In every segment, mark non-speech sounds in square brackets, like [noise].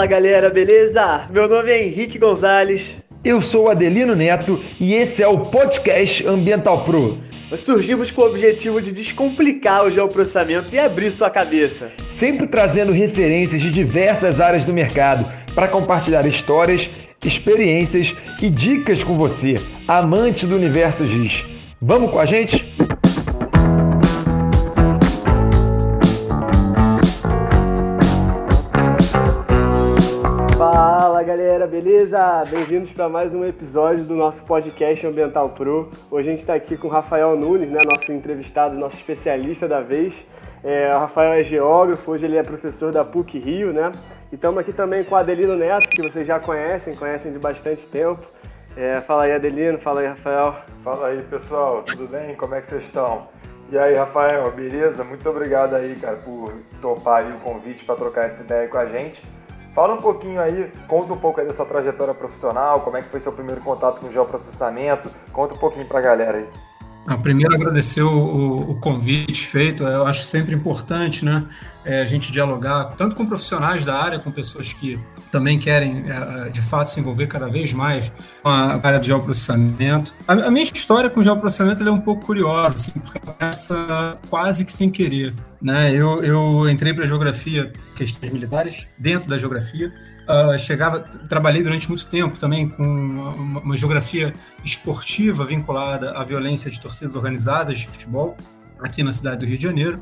Fala galera, beleza? Meu nome é Henrique Gonzalez. Eu sou Adelino Neto e esse é o podcast Ambiental Pro. Nós surgimos com o objetivo de descomplicar o geoprocessamento e abrir sua cabeça. Sempre trazendo referências de diversas áreas do mercado para compartilhar histórias, experiências e dicas com você, amante do universo GIS. Vamos com a gente? Beleza? Bem-vindos para mais um episódio do nosso podcast Ambiental Pro. Hoje a gente está aqui com o Rafael Nunes, né, nosso entrevistado, nosso especialista da vez. É, o Rafael é geógrafo, hoje ele é professor da PUC Rio, né? E estamos aqui também com o Adelino Neto, que vocês já conhecem, conhecem de bastante tempo. É, fala aí Adelino, fala aí Rafael. Fala aí pessoal, tudo bem? Como é que vocês estão? E aí Rafael, beleza? Muito obrigado aí, cara, por topar aí o convite para trocar essa ideia com a gente. Fala um pouquinho aí, conta um pouco aí da sua trajetória profissional, como é que foi seu primeiro contato com o geoprocessamento, conta um pouquinho para a galera aí. Ah, primeiro, agradecer o, o, convite feito. Eu acho sempre importante né, é, a gente dialogar tanto com profissionais da área, com pessoas que também querem, é, de fato, se envolver cada vez mais com a área de geoprocessamento. A, a minha história com o geoprocessamento é um pouco curiosa, assim, porque começa quase que sem querer. Né? Eu, eu entrei para a geografia, questões militares, dentro da geografia, Uh, chegava, trabalhei durante muito tempo também com uma, uma, geografia esportiva vinculada à violência de torcidas organizadas de futebol aqui na cidade do Rio de Janeiro.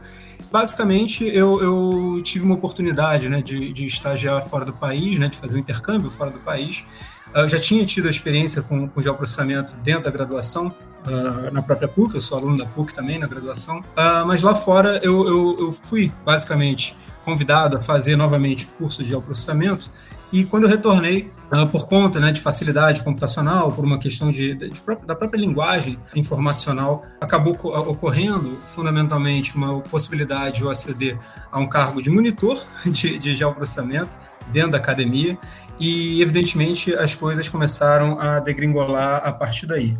Basicamente, eu, eu tive uma oportunidade né, de, de, estagiar fora do país, né, de fazer um intercâmbio fora do país. Uh, já tinha tido a experiência com, com geoprocessamento dentro da graduação, Uh, na própria PUC, eu sou aluno da PUC também na graduação, uh, mas lá fora eu, eu, eu, fui basicamente convidado a fazer novamente curso de geoprocessamento e quando eu retornei, uh, por conta né, de facilidade computacional, por uma questão de, de, de, da própria linguagem informacional, acabou ocorrendo fundamentalmente uma possibilidade de eu aceder a um cargo de monitor [laughs] de, de geoprocessamento dentro da academia e, evidentemente, as coisas começaram a degringolar a partir daí.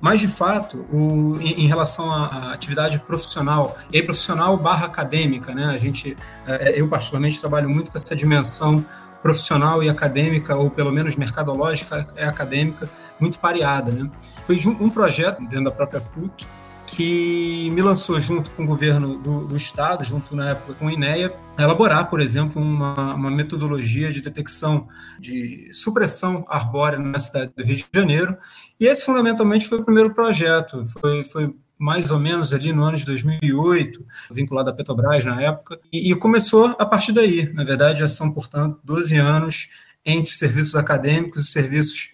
Mas, de fato, o, em, em, relação à, atividade profissional, e profissional barra acadêmica, né? A gente, eh, eu particularmente trabalho muito com essa dimensão profissional e acadêmica, ou pelo menos mercadológica é acadêmica, muito pareada. Né? Foi um projeto dentro da própria PUC que me lançou junto com o governo do, do estado, junto na época com o INEA, a elaborar, por exemplo, uma, uma, metodologia de detecção de supressão arbórea na cidade do Rio de Janeiro. E esse, fundamentalmente, foi o primeiro projeto. Foi, foi mais ou menos ali no ano de 2008, vinculado à Petrobras na época, e, e começou a partir daí. Na verdade, já são, portanto, 12 anos entre serviços acadêmicos e serviços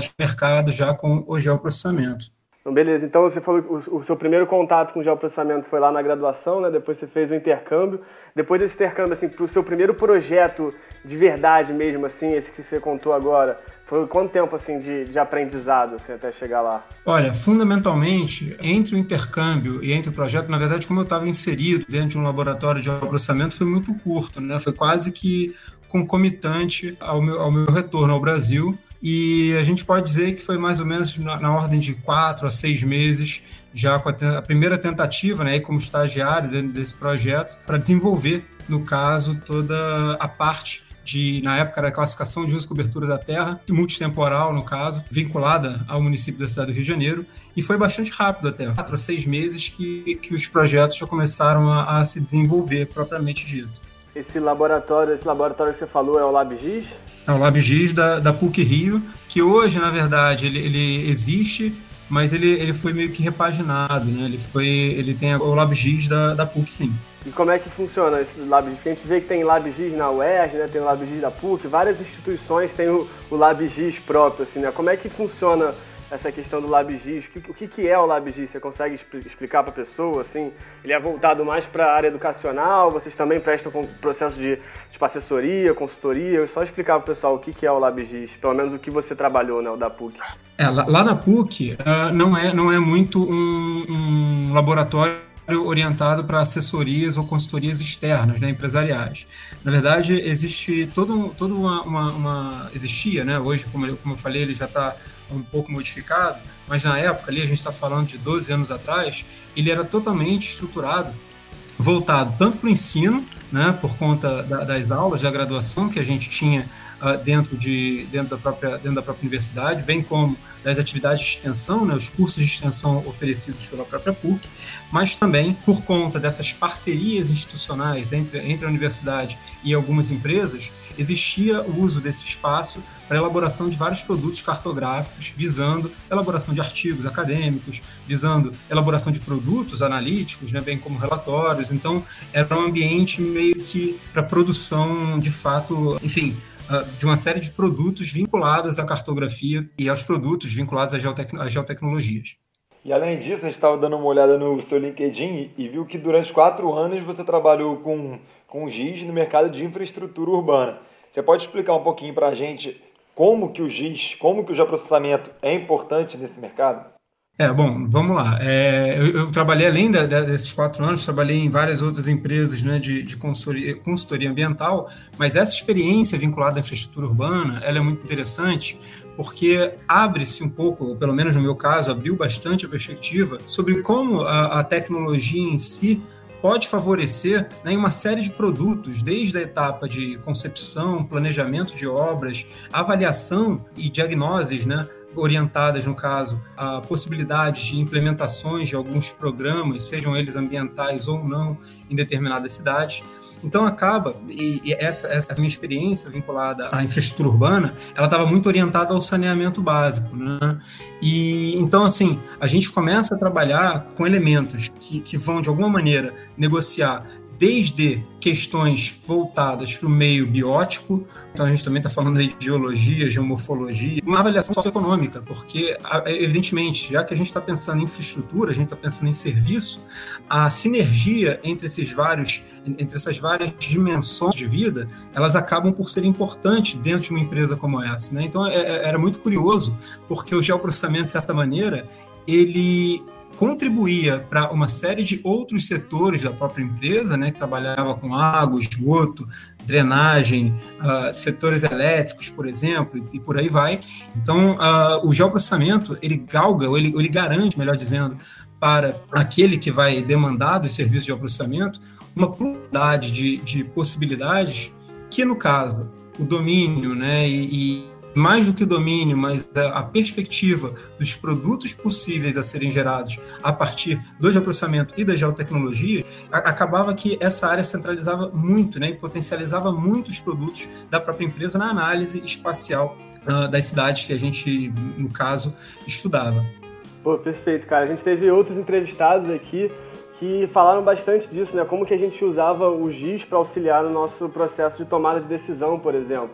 de mercado já com o geoprocessamento. Então, beleza, então você falou que o, seu primeiro contato com o geoprocessamento foi lá na graduação, né? depois você fez o intercâmbio. Depois desse intercâmbio, assim, para o seu primeiro projeto de verdade mesmo, assim, esse que você contou agora, foi quanto tempo assim de, de aprendizado assim, até chegar lá? Olha, fundamentalmente, entre o intercâmbio e entre o projeto, na verdade, como eu estava inserido dentro de um laboratório de processamento, foi muito curto, né? Foi quase que concomitante ao meu, ao meu retorno ao Brasil. E a gente pode dizer que foi mais ou menos na, na ordem de quatro a seis meses, já com a, a primeira tentativa, né, como estagiário dentro desse projeto, para desenvolver, no caso, toda a parte de, na época, era a classificação de uso e cobertura da terra, multitemporal, no caso, vinculada ao município da cidade do Rio de Janeiro, e foi bastante rápido até, quatro a seis meses que, que os projetos já começaram a, a se desenvolver, propriamente dito. Esse laboratório, esse laboratório que você falou é o LabGIS? É o LabGIS da, da PUC Rio, que hoje, na verdade, ele, ele existe, mas ele, ele foi meio que repaginado, né? Ele foi, ele tem o LabGIS da, da PUC, sim. E como é que funciona esse LabGIS? Porque a gente vê que tem LabGIS na UERJ, né? tem LabGIS da PUC, várias instituições têm o, o LabGIS próprio, assim, né? Como é que funciona essa questão do LabGIS? O que, o que é o LabGIS? Você consegue explicar para a pessoa, assim? Ele é voltado mais para a área educacional? Vocês também prestam processo de tipo, assessoria, consultoria? Só explicar para o pessoal o que é o LabGIS, pelo menos o que você trabalhou, né, o da PUC. É, lá, lá na PUC uh, não, é, não é muito um, um laboratório orientado para assessorias ou consultorias externas, né, empresariais. Na verdade, existe todo, todo uma, uma, uma, existia, né? Hoje, como eu, como eu falei, ele já está um pouco modificado, mas na época ali a gente está falando de 12 anos atrás, ele era totalmente estruturado, voltado tanto para o ensino né, por conta da, das aulas da graduação que a gente tinha dentro, de, dentro, da própria, dentro da própria universidade, bem como das atividades de extensão, né, os cursos de extensão oferecidos pela própria PUC, mas também por conta dessas parcerias institucionais entre, entre a universidade e algumas empresas, existia o uso desse espaço para elaboração de vários produtos cartográficos, visando elaboração de artigos acadêmicos, visando elaboração de produtos analíticos, né, bem como relatórios. Então, era um ambiente meio que para produção, de fato, enfim, ah, de uma série de produtos vinculados à cartografia e aos produtos vinculados às, geotec às geotecnologias. E além disso, a gente estava dando uma olhada no seu LinkedIn e viu que durante quatro anos você trabalhou com, com GIS no mercado de infraestrutura urbana. Você pode explicar um pouquinho para a gente como que o GIS, como que o geoprocessamento é importante nesse mercado? É, bom, vamos lá. É, eu, eu, trabalhei, além da, desses quatro anos, trabalhei em várias outras empresas né, de, de consultoria, consultoria, ambiental, mas essa experiência vinculada à infraestrutura urbana, ela é muito interessante, porque abre-se um pouco, pelo menos no meu caso, abriu bastante a perspectiva sobre como a, a tecnologia em si pode favorecer né, uma série de produtos, desde a etapa de concepção, planejamento de obras, avaliação e diagnoses, né, orientadas, no caso, a possibilidades de implementações de alguns programas, sejam eles ambientais ou não, em determinadas cidades. Então acaba, e, e essa, essa minha experiência vinculada à infraestrutura urbana, ela estava muito orientada ao saneamento básico. Né? E então, assim, a gente começa a trabalhar com elementos que, que vão, de alguma maneira, negociar desde questões voltadas para o meio biótico, então a gente também está falando de geologia, geomorfologia, uma avaliação socioeconômica, porque, evidentemente, já que a gente está pensando em infraestrutura, a gente está pensando em serviço, a sinergia entre esses vários entre essas várias dimensões de vida, elas acabam por ser importantes dentro de uma empresa como essa. Né? Então, é, é, era muito curioso, porque o geoprocessamento, de certa maneira, ele contribuía para uma série de outros setores da própria empresa, né, que trabalhava com água, esgoto, drenagem, uh, setores elétricos, por exemplo, e, e, por aí vai. Então, uh, o geoprocessamento, ele galga, ou ele, ele garante, melhor dizendo, para aquele que vai demandar dos serviços de geoprocessamento, uma pluralidade de, de possibilidades que, no caso, o domínio né, e, mais do que o domínio, mas a, perspectiva dos produtos possíveis a serem gerados a partir do geoprocessamento e da geotecnologia, a, acabava que essa área centralizava muito né, e potencializava muitos produtos da própria empresa na análise espacial uh, das cidades que a gente, no caso, estudava. Pô, perfeito, cara. A gente teve outros entrevistados aqui que falaram bastante disso, né? Como que a gente usava o GIS para auxiliar no nosso processo de tomada de decisão, por exemplo.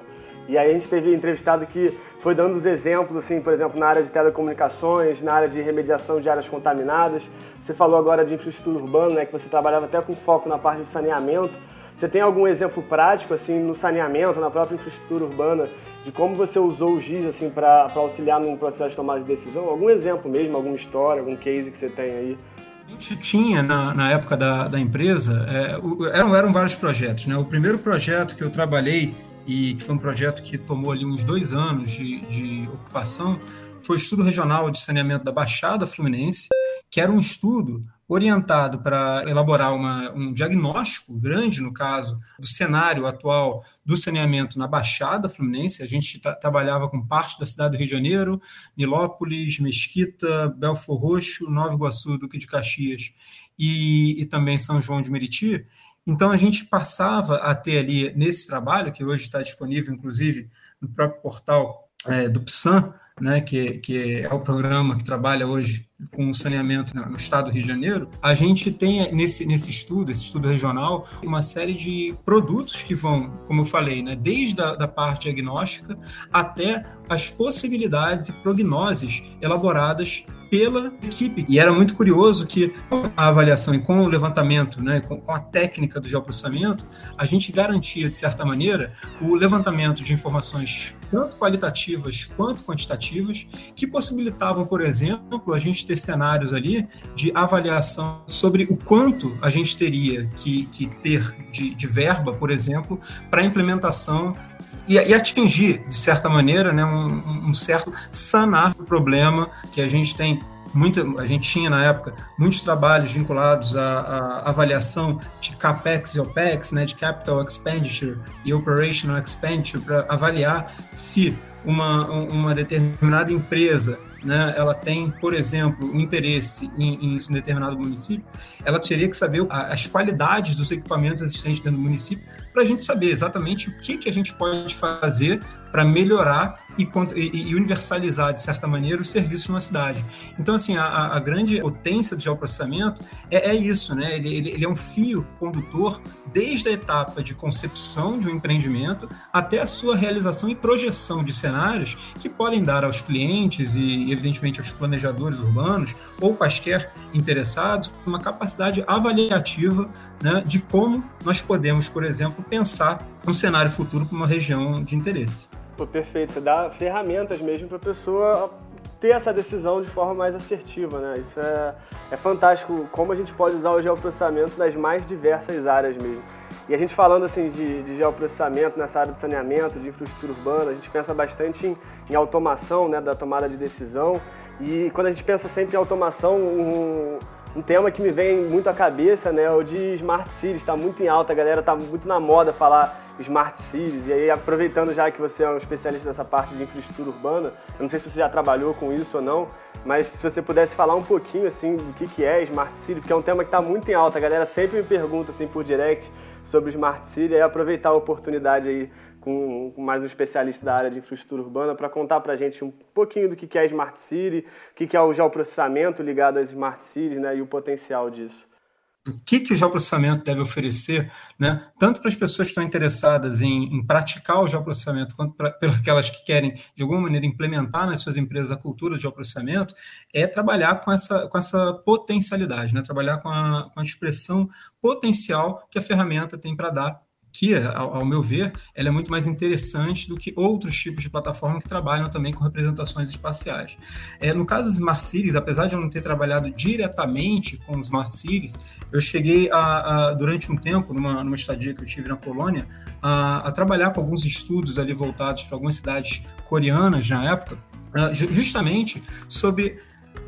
E aí a gente teve entrevistado que foi dando os exemplos, assim, por exemplo, na área de telecomunicações, na área de remediação de áreas contaminadas. Você falou agora de infraestrutura urbana, né, que você trabalhava até com foco na parte de saneamento. Você tem algum exemplo prático, assim, no saneamento, na própria infraestrutura urbana, de como você usou o GIS, assim, para auxiliar num processo de tomada de decisão? Algum exemplo mesmo, alguma história, algum case que você tem aí? A gente tinha, na, na época da, da empresa, é, eram, eram vários projetos. Né? O primeiro projeto que eu trabalhei e que foi um projeto que tomou ali uns dois anos de, de ocupação, foi o Estudo Regional de Saneamento da Baixada Fluminense, que era um estudo orientado para elaborar uma, um diagnóstico grande, no caso, do cenário atual do saneamento na Baixada Fluminense. A gente trabalhava com parte da cidade do Rio de Janeiro, Nilópolis, Mesquita, Belfor Roxo, Nova Iguaçu, Duque de Caxias e, e também São João de Meriti. Então, a gente passava a ter ali, nesse trabalho, que hoje está disponível, inclusive, no próprio portal é, do PSAN, né, que, que é o programa que trabalha hoje com o saneamento no estado do Rio de Janeiro, a gente tem nesse, nesse estudo, esse estudo regional, uma série de produtos que vão, como eu falei, né, desde a da parte diagnóstica até as possibilidades e prognoses elaboradas pela equipe. E era muito curioso que com a avaliação e com o levantamento, né, com, com a técnica do geoprocessamento, a gente garantia, de certa maneira, o levantamento de informações tanto qualitativas quanto quantitativas, que possibilitavam, por exemplo, a gente ter cenários ali de avaliação sobre o quanto a gente teria que, que ter de, de verba, por exemplo, para implementação e, e, atingir, de certa maneira, né, um, um certo sanar o problema que a gente tem muito, a gente tinha na época muitos trabalhos vinculados à, à, avaliação de CAPEX e OPEX, né, de Capital Expenditure e Operational Expenditure, para avaliar se uma, uma determinada empresa né, ela tem, por exemplo, um interesse em, em um determinado município, ela teria que saber as qualidades dos equipamentos existentes dentro do município para a gente saber exatamente o que, que a gente pode fazer para melhorar e, e, universalizar, de certa maneira, os serviços numa cidade. Então, assim, a, a grande potência do geoprocessamento é, é isso, né? Ele, ele, ele, é um fio condutor desde a etapa de concepção de um empreendimento até a sua realização e projeção de cenários que podem dar aos clientes e, evidentemente, aos planejadores urbanos ou quaisquer interessados uma capacidade avaliativa né, de como nós podemos, por exemplo, pensar um cenário futuro para uma região de interesse. Pô, perfeito. Você dá ferramentas mesmo para a pessoa ter essa decisão de forma mais assertiva, né? Isso é, é fantástico, como a gente pode usar o geoprocessamento nas mais diversas áreas mesmo. E a gente falando assim de, de geoprocessamento nessa área do saneamento, de infraestrutura urbana, a gente pensa bastante em, em automação né, da tomada de decisão. E quando a gente pensa sempre em automação, um, um tema que me vem muito à cabeça né, é o de Smart Cities. Está muito em alta, a galera está muito na moda falar Smart Cities. E aí, aproveitando já que você é um especialista nessa parte de infraestrutura urbana, eu não sei se você já trabalhou com isso ou não, mas se você pudesse falar um pouquinho assim do que, que é Smart City, porque é um tema que está muito em alta. A galera sempre me pergunta assim por direct sobre Smart City, e aproveitar a oportunidade aí com, mais um especialista da área de infraestrutura urbana para contar para a gente um pouquinho do que é Smart City, o que é o geoprocessamento ligado às Smart Cities né, e o potencial disso o que, que o geoprocessamento deve oferecer, né, tanto para as pessoas que estão interessadas em, em praticar o geoprocessamento, quanto para aquelas que querem, de alguma maneira, implementar nas suas empresas a cultura de geoprocessamento, é trabalhar com essa, com essa potencialidade, né, trabalhar com a, com a expressão potencial que a ferramenta tem para dar que, ao, ao, meu ver, ela é muito mais interessante do que outros tipos de plataforma que trabalham também com representações espaciais. É, no caso dos Smart Cities, apesar de eu não ter trabalhado diretamente com os Smart Cities, eu cheguei a, a durante um tempo, numa, numa estadia que eu tive na Polônia, a, a trabalhar com alguns estudos ali voltados para algumas cidades coreanas na época, justamente sobre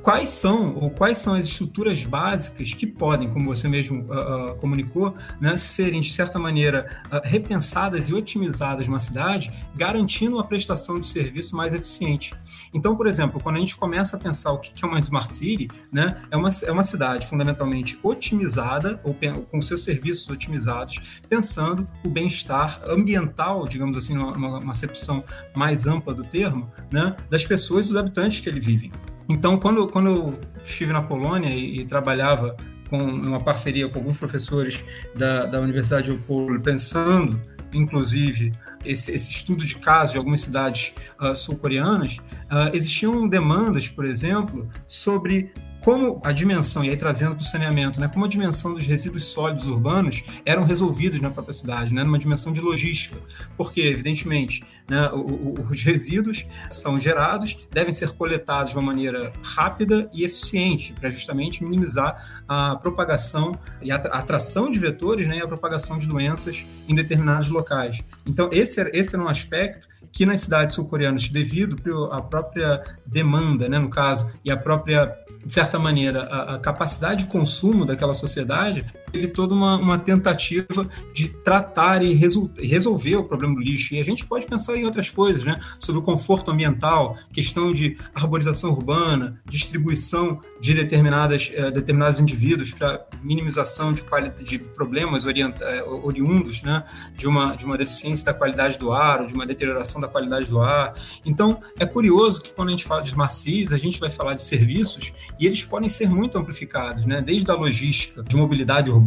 quais são ou quais são as estruturas básicas que podem, como você mesmo uh, comunicou, né, serem de certa maneira uh, repensadas e otimizadas numa cidade, garantindo uma prestação de serviço mais eficiente. Então, por exemplo, quando a gente começa a pensar o que é uma smart city, né, é uma, é uma cidade fundamentalmente otimizada ou com seus serviços otimizados, pensando o bem-estar ambiental, digamos assim, uma, uma acepção mais ampla do termo, né, das pessoas e dos habitantes que ele vivem. Então, quando, quando eu estive na Polônia e, e trabalhava com uma parceria com alguns professores da, da Universidade de Opole, pensando, inclusive, esse, esse, estudo de casos de algumas cidades uh, sul-coreanas, uh, existiam demandas, por exemplo, sobre como a dimensão, e aí trazendo para o saneamento, né, como a dimensão dos resíduos sólidos urbanos eram resolvidos na própria cidade, né, numa dimensão de logística. Porque, evidentemente, né, os resíduos são gerados, devem ser coletados de uma maneira rápida e eficiente, para justamente minimizar a propagação e a atração de vetores né, e a propagação de doenças em determinados locais. Então, esse, esse era um aspecto que nas cidades sul-coreanas, devido à própria demanda, né, no caso, e a própria de certa maneira, a, a, capacidade de consumo daquela sociedade, ele toda uma, uma tentativa de tratar e resol, resolver o problema do lixo. E a gente pode pensar em outras coisas, né? Sobre o conforto ambiental, questão de arborização urbana, distribuição de determinadas, eh, determinados indivíduos para minimização de, de problemas eh, oriundos, né? De uma, de uma deficiência da qualidade do ar, ou de uma deterioração da qualidade do ar. Então, é curioso que quando a gente fala de cities, a gente vai falar de serviços e eles podem ser muito amplificados, né? desde a logística de mobilidade urbana,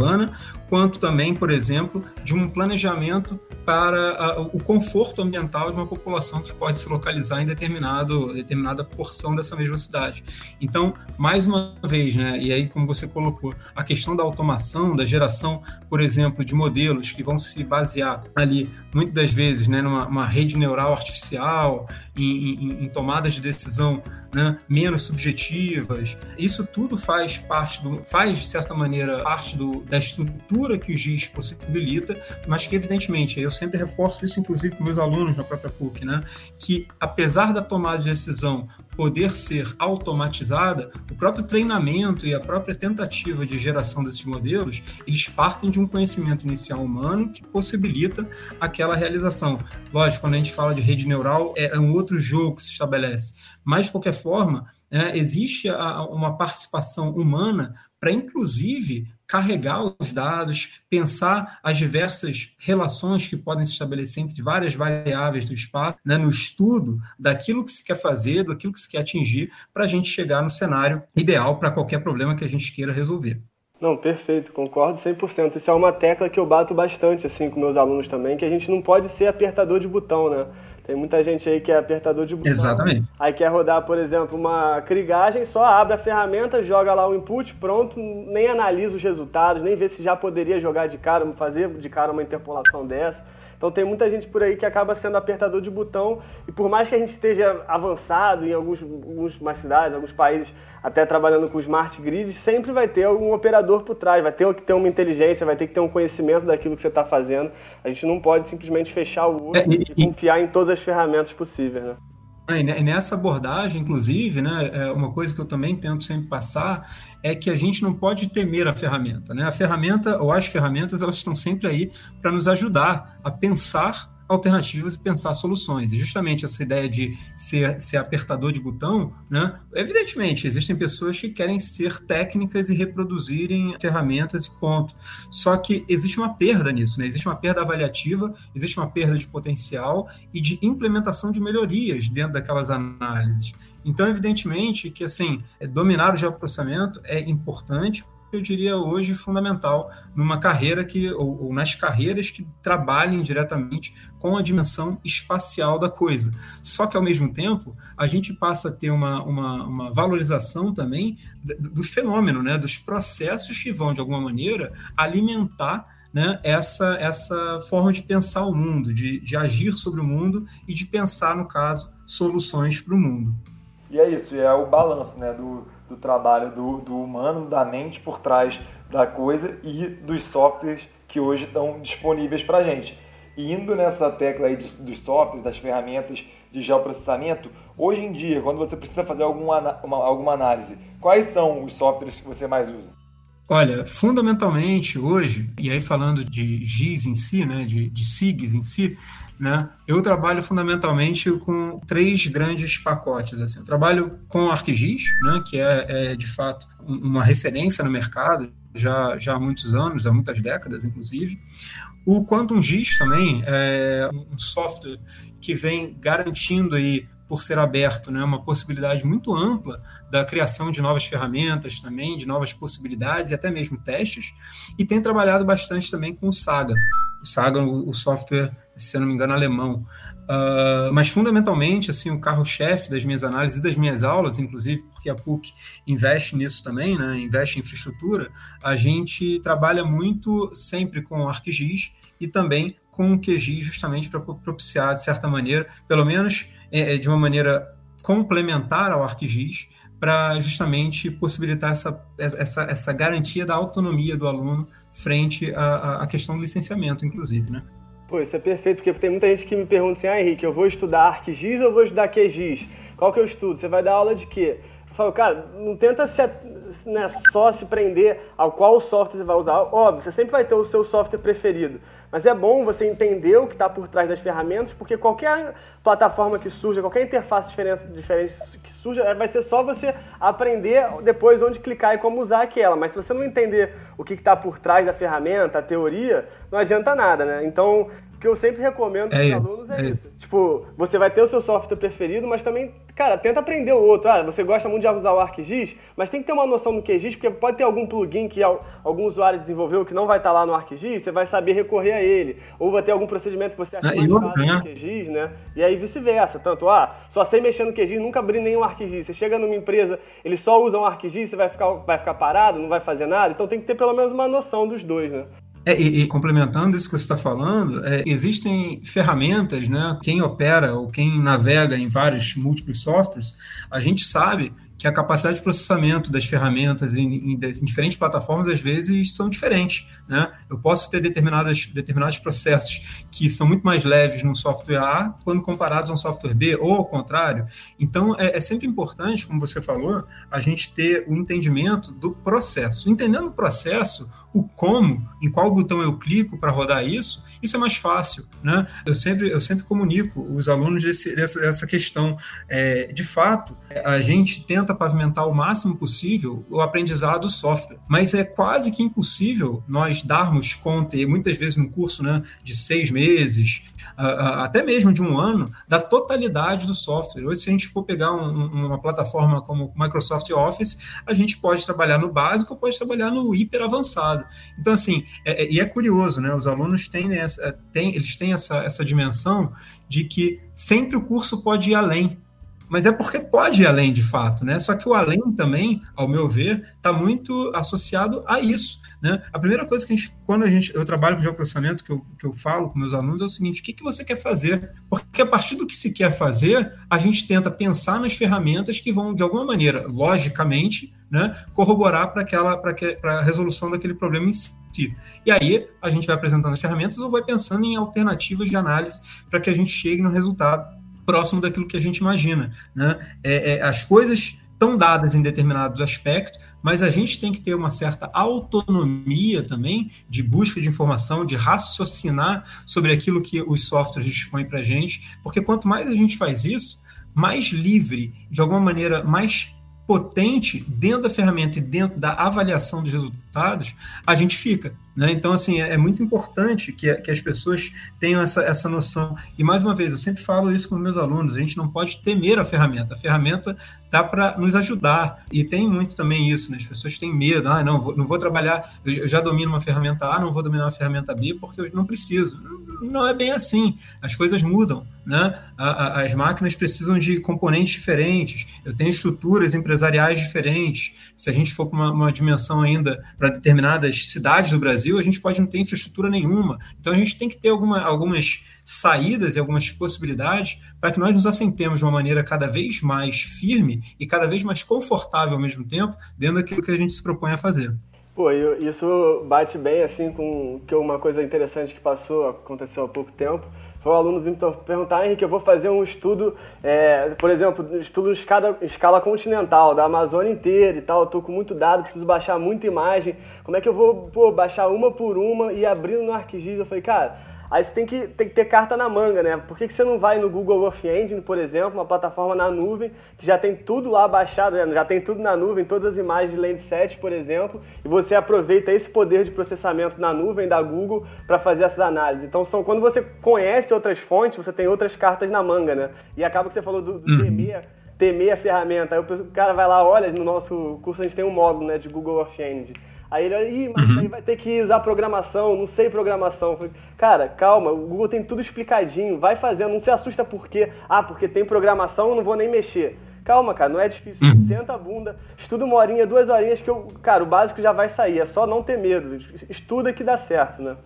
quanto também, por exemplo, de um planejamento para o conforto ambiental de uma população que pode se localizar em determinado, determinada porção dessa mesma cidade. Então, mais uma vez, né, e aí como você colocou, a questão da automação, da geração, por exemplo, de modelos que vão se basear ali, muitas das vezes, né, numa rede neural artificial, em, em, em tomadas de decisão né, menos subjetivas. Isso tudo faz parte do, faz de certa maneira parte do, da estrutura que o GIS possibilita, mas que evidentemente eu sempre reforço isso inclusive com meus alunos na própria PUC, né, que apesar da tomada de decisão poder ser automatizada, o próprio treinamento e a própria tentativa de geração desses modelos, eles partem de um conhecimento inicial humano que possibilita aquela realização. Lógico, quando a gente fala de rede neural, é, é um outro jogo que se estabelece. Mas, de qualquer forma, é, existe a, uma participação humana para, inclusive, carregar os dados, pensar as diversas relações que podem se estabelecer entre várias variáveis do espaço, né, no estudo daquilo que se quer fazer, daquilo que se quer atingir, para a gente chegar no cenário ideal para qualquer problema que a gente queira resolver. Não, perfeito, concordo 100%. Isso é uma tecla que eu bato bastante assim com meus alunos também, que a gente não pode ser apertador de botão, né? Tem muita gente aí que é apertador de botão. Exatamente. Aí quer rodar, por exemplo, uma crigagem, só abre a ferramenta, joga lá o input, pronto, nem analisa os resultados, nem vê se já poderia jogar de cara, fazer de cara uma interpolação dessa. Então tem muita gente por aí que acaba sendo apertador de botão e por mais que a gente esteja avançado em alguns, algumas cidades, alguns países, até trabalhando com smart grids, sempre vai ter um operador por trás, vai ter que ter uma inteligência, vai ter que ter um conhecimento daquilo que você está fazendo. A gente não pode simplesmente fechar o olho é, e, e, confiar em todas as ferramentas possíveis, né? É, e nessa abordagem, inclusive, né, é uma coisa que eu também tento sempre passar é que a gente não pode temer a ferramenta. Né? A ferramenta, ou as ferramentas, elas estão sempre aí para nos ajudar a pensar alternativas e pensar soluções. E justamente essa ideia de ser, ser apertador de botão, né? Evidentemente, existem pessoas que querem ser técnicas e reproduzirem ferramentas e ponto. Só que existe uma perda nisso, né? Existe uma perda avaliativa, existe uma perda de potencial e de implementação de melhorias dentro daquelas análises. Então, evidentemente que assim, dominar o geoprocessamento é importante, eu diria hoje fundamental numa carreira que ou, ou, nas carreiras que trabalhem diretamente com a dimensão espacial da coisa. Só que ao mesmo tempo a gente passa a ter uma, uma, uma valorização também do, do fenômeno, né, dos processos que vão de alguma maneira alimentar né, essa, essa forma de pensar o mundo, de, de agir sobre o mundo e de pensar, no caso, soluções para o mundo. E é isso, é o balanço né, do, do trabalho do, do humano, da mente por trás da coisa e dos softwares que hoje estão disponíveis para a gente. E indo nessa tecla aí de, dos softwares, das ferramentas de geoprocessamento, hoje em dia, quando você precisa fazer alguma, uma, alguma análise, quais são os softwares que você mais usa? Olha, fundamentalmente hoje, e aí falando de GIS em si, né, de, de SIGs em si, né? Eu trabalho fundamentalmente com três grandes pacotes. Assim. Eu trabalho com o ArcGIS, né, que é, é, de fato uma referência no mercado já, já há muitos anos, há muitas décadas, inclusive. O Quantum GIS também é um software que vem garantindo aí por ser aberto, né, uma possibilidade muito ampla da criação de novas ferramentas também, de novas possibilidades e até mesmo testes, e tem trabalhado bastante também com o Saga. O Saga, o software se eu não me engano, alemão. Uh, mas fundamentalmente, assim, o carro-chefe das minhas análises e das minhas aulas, inclusive porque a PUC investe nisso também, né, investe em infraestrutura, a gente trabalha muito sempre com ArcGIS e também com o QGIS justamente para propiciar, de certa maneira, pelo menos é, é, de uma maneira complementar ao ArcGIS, para justamente possibilitar essa, essa, essa garantia da autonomia do aluno frente à, à questão do licenciamento, inclusive, né? Pô, isso é perfeito, porque tem muita gente que me pergunta assim, ah, Henrique, eu vou estudar ArcGIS ou eu vou estudar QGIS? Qual que eu estudo? Você vai dar aula de quê? Eu falo, cara, não tenta se, né, só se prender ao qual software você vai usar. Óbvio, você sempre vai ter o seu software preferido, mas é bom você entender o que está por trás das ferramentas, porque qualquer plataforma que surja, qualquer interface diferente, diferente que surja, é, vai ser só você aprender depois onde clicar e como usar aquela. Mas se você não entender o que está por trás da ferramenta, a teoria, não adianta nada, né? Então, o que eu sempre recomendo para os é alunos é, é isso. isso. Tipo, você vai ter o seu software preferido, mas também, cara, tenta aprender o outro. Ah, você gosta muito de usar o ArcGIS, mas tem que ter uma noção do QGIS, porque pode ter algum plugin que algum usuário desenvolveu que não vai estar tá lá no ArcGIS, você vai saber recorrer a ele. Ou vai ter algum procedimento que você acha ah, mais fácil no QGIS, né? E aí vice-versa. Tanto, ah, só sei mexer no QGIS, nunca abri nenhum ArcGIS. Você chega numa empresa, eles só usam ArcGIS, você vai ficar, vai ficar parado, não vai fazer nada. Então tem que ter pelo menos uma noção dos dois, né? É, e, e, complementando isso que você está falando, é, existem ferramentas, né? Quem opera ou quem navega em vários múltiplos softwares, a gente sabe que a capacidade de processamento das ferramentas em, em, em diferentes plataformas, às vezes, são diferentes. Né? Eu posso ter determinadas, determinados processos que são muito mais leves no software A quando comparados a um software B, ou ao contrário. Então, é, é sempre importante, como você falou, a gente ter o entendimento do processo. Entendendo o processo, o como, em qual botão eu clico para rodar isso, isso é mais fácil, né? Eu sempre, eu sempre comunico os alunos desse, dessa, dessa questão. É, de fato, a gente tenta pavimentar o máximo possível o aprendizado do software, mas é quase que impossível nós darmos conta, e muitas vezes no curso né, de seis meses, até mesmo de um ano, da totalidade do software. Hoje, se a gente for pegar um, uma plataforma como Microsoft Office, a gente pode trabalhar no básico ou pode trabalhar no hiper avançado. Então, assim, é, é, e é curioso, né? Os alunos têm, essa, têm, eles têm essa, essa dimensão de que sempre o curso pode ir além mas é porque pode ir além de fato, né? Só que o além também, ao meu ver, está muito associado a isso. Né? A primeira coisa que a gente, quando a gente, eu trabalho com geoprocessamento, que eu, que eu falo com meus alunos, é o seguinte: o que, que você quer fazer? Porque a partir do que se quer fazer, a gente tenta pensar nas ferramentas que vão, de alguma maneira, logicamente, né, corroborar para aquela para a resolução daquele problema em si. E aí a gente vai apresentando as ferramentas ou vai pensando em alternativas de análise para que a gente chegue no resultado próximo daquilo que a gente imagina. Né? É, é, as coisas estão dadas em determinados aspectos, mas a gente tem que ter uma certa autonomia também de busca de informação, de raciocinar sobre aquilo que os softwares dispõem para a gente, porque quanto mais a gente faz isso, mais livre, de alguma maneira mais potente dentro da ferramenta e dentro da avaliação dos resultados, a gente fica. Né? Então, assim, é, é muito importante que, que as pessoas tenham essa, essa noção. E, mais uma vez, eu sempre falo isso com meus alunos: a gente não pode temer a ferramenta. A ferramenta dá para nos ajudar. E tem muito também isso, né? as pessoas têm medo. Ah, não, vou, não vou trabalhar, eu já domino uma ferramenta A, não vou dominar uma ferramenta B porque eu não preciso. Não é bem assim. As coisas mudam. Né? as máquinas precisam de componentes diferentes. Eu tenho estruturas empresariais diferentes. Se a gente for para uma, uma dimensão ainda para determinadas cidades do Brasil, Brasil, a gente pode não ter infraestrutura nenhuma. Então a gente tem que ter alguma, algumas saídas e algumas possibilidades para que nós nos assentemos de uma maneira cada vez mais firme e cada vez mais confortável ao mesmo tempo dentro daquilo que a gente se propõe a fazer. Pô, isso bate bem assim com que uma coisa interessante que passou, aconteceu há pouco tempo, foi o aluno vir perguntar, Henrique, eu vou fazer um estudo, é, por exemplo, estudo em escala, escala, continental, da Amazônia inteira e tal, eu tô com muito dado, preciso baixar muita imagem, como é que eu vou pô, baixar uma por uma e abrindo no ArcGIS? Eu falei, cara, Aí você tem que, tem que ter carta na manga, né? Por que, que você não vai no Google Earth Engine, por exemplo, uma plataforma na nuvem, que já tem tudo lá baixado, né? já tem tudo na nuvem, todas as imagens de Landsat, por exemplo, e você aproveita esse poder de processamento na nuvem da Google para fazer essas análises. Então, são, quando você conhece outras fontes, você tem outras cartas na manga, né? E acaba que você falou do, do uhum. temer, temer a ferramenta. Aí o cara vai lá, olha, no nosso curso a gente tem um módulo né, de Google Earth Engine. Aí ele, Ih, mas uhum. aí vai ter que usar programação, não sei programação. Falei, cara, calma, o Google tem tudo explicadinho, vai fazendo, não se assusta por quê. Ah, porque tem programação, eu não vou nem mexer. Calma, cara, não é difícil. Uhum. Senta a bunda, estuda uma horinha, duas horinhas, que eu, cara, o básico já vai sair. É só não ter medo. Estuda que dá certo, né?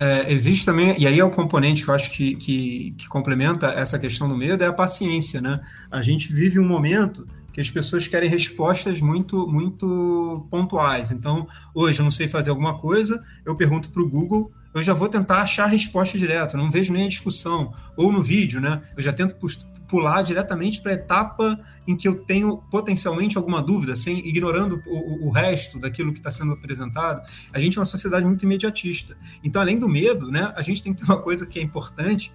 É, existe também, e aí é o componente que eu acho que, que, que complementa essa questão do medo, é a paciência, né? A gente vive um momento que as pessoas querem respostas muito, muito pontuais. Então, hoje eu não sei fazer alguma coisa, eu pergunto para o Google, eu já vou tentar achar a resposta direto, não vejo nem a discussão. Ou no vídeo, né? Eu já tento pular diretamente para a etapa em que eu tenho potencialmente alguma dúvida, sem ignorando o, o resto daquilo que está sendo apresentado. A gente é uma sociedade muito imediatista. Então, além do medo, né, a gente tem que ter uma coisa que é importante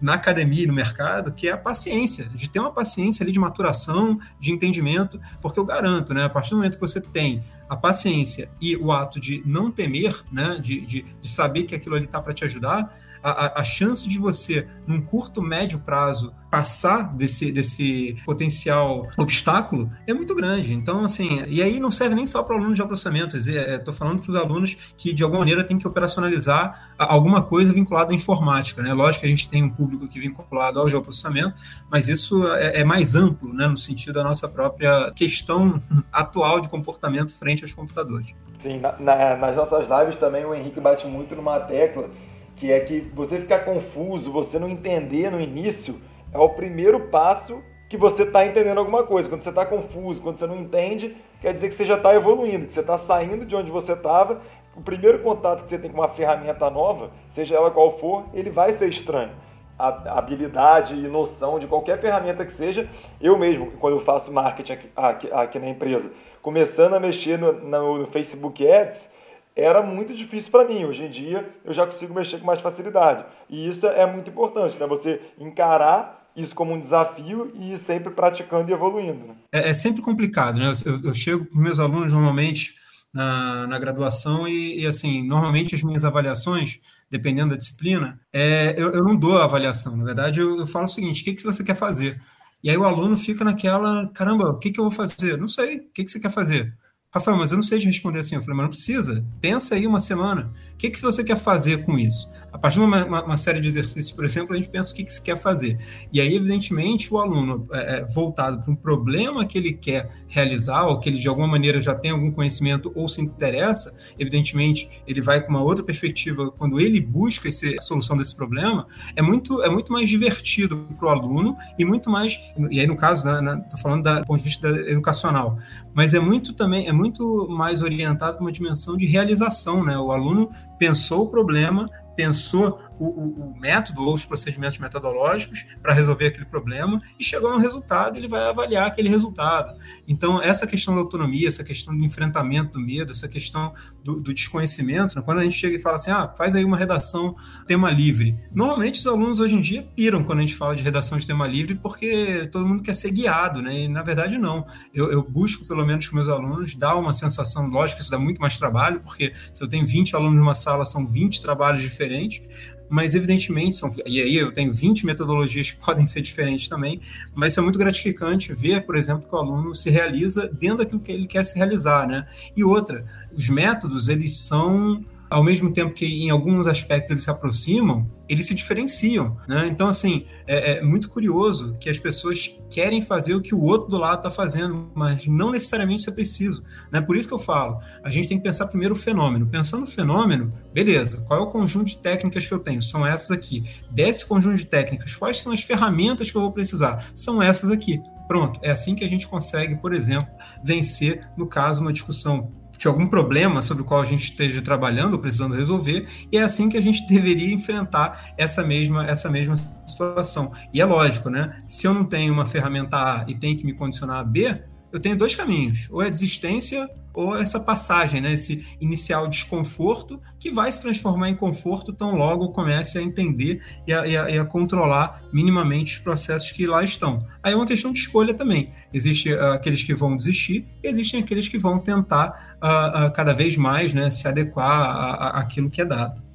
na academia e no mercado, que é a paciência, de ter uma paciência ali de maturação, de entendimento, porque eu garanto, né, a partir do momento que você tem a paciência e o ato de não temer, né, de, de, de saber que aquilo ali está para te ajudar, a, a, chance de você, num curto, médio prazo, passar desse, desse potencial obstáculo é muito grande. Então, assim, e aí não serve nem só para alunos de processamento, estou é, falando para os alunos que, de alguma maneira, tem que operacionalizar alguma coisa vinculada à informática. Né? Lógico que a gente tem um público que vinculado ao geoprocessamento, mas isso é, é mais amplo, né, no sentido da nossa própria questão [laughs] atual de comportamento frente aos computadores. Sim, na, na, nas nossas lives também o Henrique bate muito numa tecla que é que você ficar confuso, você não entender no início, é o primeiro passo que você está entendendo alguma coisa. Quando você está confuso, quando você não entende, quer dizer que você já está evoluindo, que você está saindo de onde você estava. O primeiro contato que você tem com uma ferramenta nova, seja ela qual for, ele vai ser estranho. A habilidade e noção de qualquer ferramenta que seja, eu mesmo, quando eu faço marketing aqui, aqui, aqui na empresa, começando a mexer no, no, no Facebook Ads, era muito difícil para mim. Hoje em dia eu já consigo mexer com mais facilidade. E isso é muito importante, né? Você encarar isso como um desafio e sempre praticando e evoluindo. Né? É, é, sempre complicado, né? Eu, eu chego com meus alunos normalmente na, na graduação e, e, assim, normalmente as minhas avaliações, dependendo da disciplina, é, eu, eu não dou a avaliação. Na verdade, eu, eu falo o seguinte: o que, que você quer fazer? E aí o aluno fica naquela, caramba, o que, que eu vou fazer? Não sei, o que, que você quer fazer? Rafael, mas eu não sei te responder assim. Eu falei, mas não precisa. Pensa aí uma semana. O que, que você quer fazer com isso? A partir de uma, uma, uma série de exercícios, por exemplo, a gente pensa o que, que se quer fazer. E aí, evidentemente, o aluno é, é, voltado para um problema que ele quer realizar, ou que ele de alguma maneira já tem algum conhecimento ou se interessa, evidentemente, ele vai com uma outra perspectiva quando ele busca esse, a solução desse problema, é muito, é muito mais divertido para o aluno e muito mais, e aí no caso, estou né, né, falando da, do ponto de vista educacional, mas é muito também, é muito mais orientado para uma dimensão de realização, né? O aluno pensou o problema, pensou o, o, o, método ou os procedimentos metodológicos para resolver aquele problema e chegou no resultado, ele vai avaliar aquele resultado. Então, essa questão da autonomia, essa questão do enfrentamento do medo, essa questão do, do desconhecimento, né? quando a gente chega e fala assim, ah, faz aí uma redação tema livre. Normalmente, os alunos hoje em dia piram quando a gente fala de redação de tema livre, porque todo mundo quer ser guiado, né? E, na verdade, não. Eu, eu busco, pelo menos com meus alunos, dar uma sensação, lógico que isso dá muito mais trabalho, porque se eu tenho 20 alunos numa sala, são 20 trabalhos diferentes, mas evidentemente são. E aí eu tenho 20 metodologias que [laughs] podem ser diferentes também, mas isso é muito gratificante ver, por exemplo, que o aluno se realiza dentro daquilo que ele quer se realizar, né? E outra, os métodos, eles são ao mesmo tempo que em alguns aspectos eles se aproximam, eles se diferenciam. Né? Então, assim, é, é, muito curioso que as pessoas querem fazer o que o outro do lado está fazendo, mas não necessariamente isso é preciso. Né? Por isso que eu falo, a gente tem que pensar primeiro o fenômeno. Pensando no fenômeno, beleza, qual é o conjunto de técnicas que eu tenho? São essas aqui. Desse conjunto de técnicas, quais são as ferramentas que eu vou precisar? São essas aqui. Pronto, é assim que a gente consegue, por exemplo, vencer, no caso, uma discussão de algum problema sobre o qual a gente esteja trabalhando, precisando resolver, e é assim que a gente [laughs] deveria enfrentar essa mesma, essa mesma situação. E é lógico, né? Se eu não tenho uma ferramenta A e tenho que me condicionar a B, eu tenho dois caminhos: ou é desistência ou essa passagem, né, esse inicial desconforto que vai se transformar em conforto tão logo comece a entender e a, e a, e a controlar minimamente os processos que lá estão. Aí é uma questão de escolha também. Existem uh, aqueles que vão desistir existem aqueles que vão tentar uh, uh, cada vez mais né, se adequar àquilo que é dado.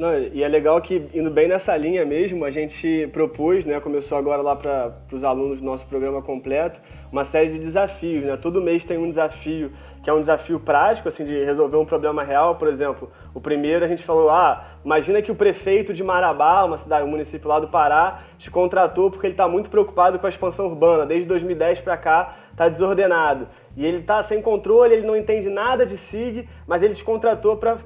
Não, e é legal que, indo bem nessa linha mesmo, a gente propôs, né, começou agora lá para os alunos do nosso programa completo, uma série de desafios. Né? Todo mês tem um desafio que é um desafio prático, assim, de resolver um problema real. Por exemplo, o primeiro a gente falou, ah, imagina que o prefeito de Marabá, uma cidade, um município lá do Pará, te contratou porque ele está muito preocupado com a expansão urbana. Desde 2010 para cá está desordenado. E ele está sem controle, ele não entende nada de SIG, mas ele te contratou para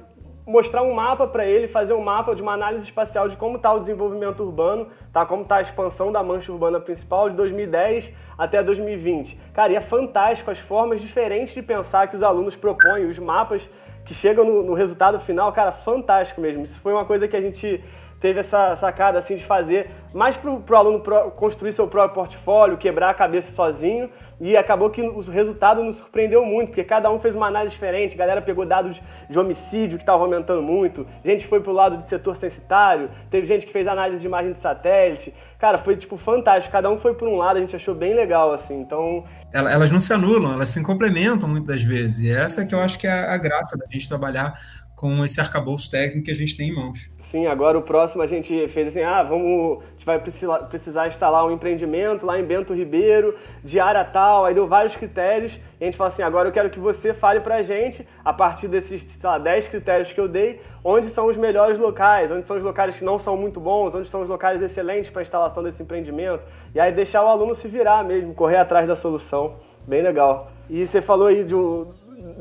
mostrar um mapa para ele, fazer um mapa de uma análise espacial de como está o desenvolvimento urbano, tá? como está a expansão da mancha urbana principal de 2010 até 2020. Cara, e é fantástico as formas diferentes de pensar que os alunos propõem, os mapas que chegam no, no resultado final, cara, fantástico mesmo. Isso foi uma coisa que a gente teve essa sacada assim de fazer mais para o aluno pro, construir seu próprio portfólio, quebrar a cabeça sozinho, e acabou que o resultado nos surpreendeu muito, porque cada um fez uma análise diferente. A galera pegou dados de homicídio que estavam aumentando muito, gente foi pro lado do setor censitário, teve gente que fez análise de imagem de satélite. Cara, foi tipo fantástico. Cada um foi por um lado, a gente achou bem legal assim. Então, elas não se anulam, elas se complementam muitas vezes. E essa é que eu acho que é a graça da gente trabalhar com esse arcabouço técnico que a gente tem em mãos. Sim, agora o próximo a gente fez assim, ah, vamos, a gente vai precisar, instalar um empreendimento lá em Bento Ribeiro, de área tal, aí deu vários critérios, e a gente fala assim, agora eu quero que você fale pra gente, a partir desses, sei lá, 10 critérios que eu dei, onde são os melhores locais, onde são os locais que não são muito bons, onde são os locais excelentes para instalação desse empreendimento, e aí deixar o aluno se virar mesmo, correr atrás da solução, bem legal. E você falou aí de um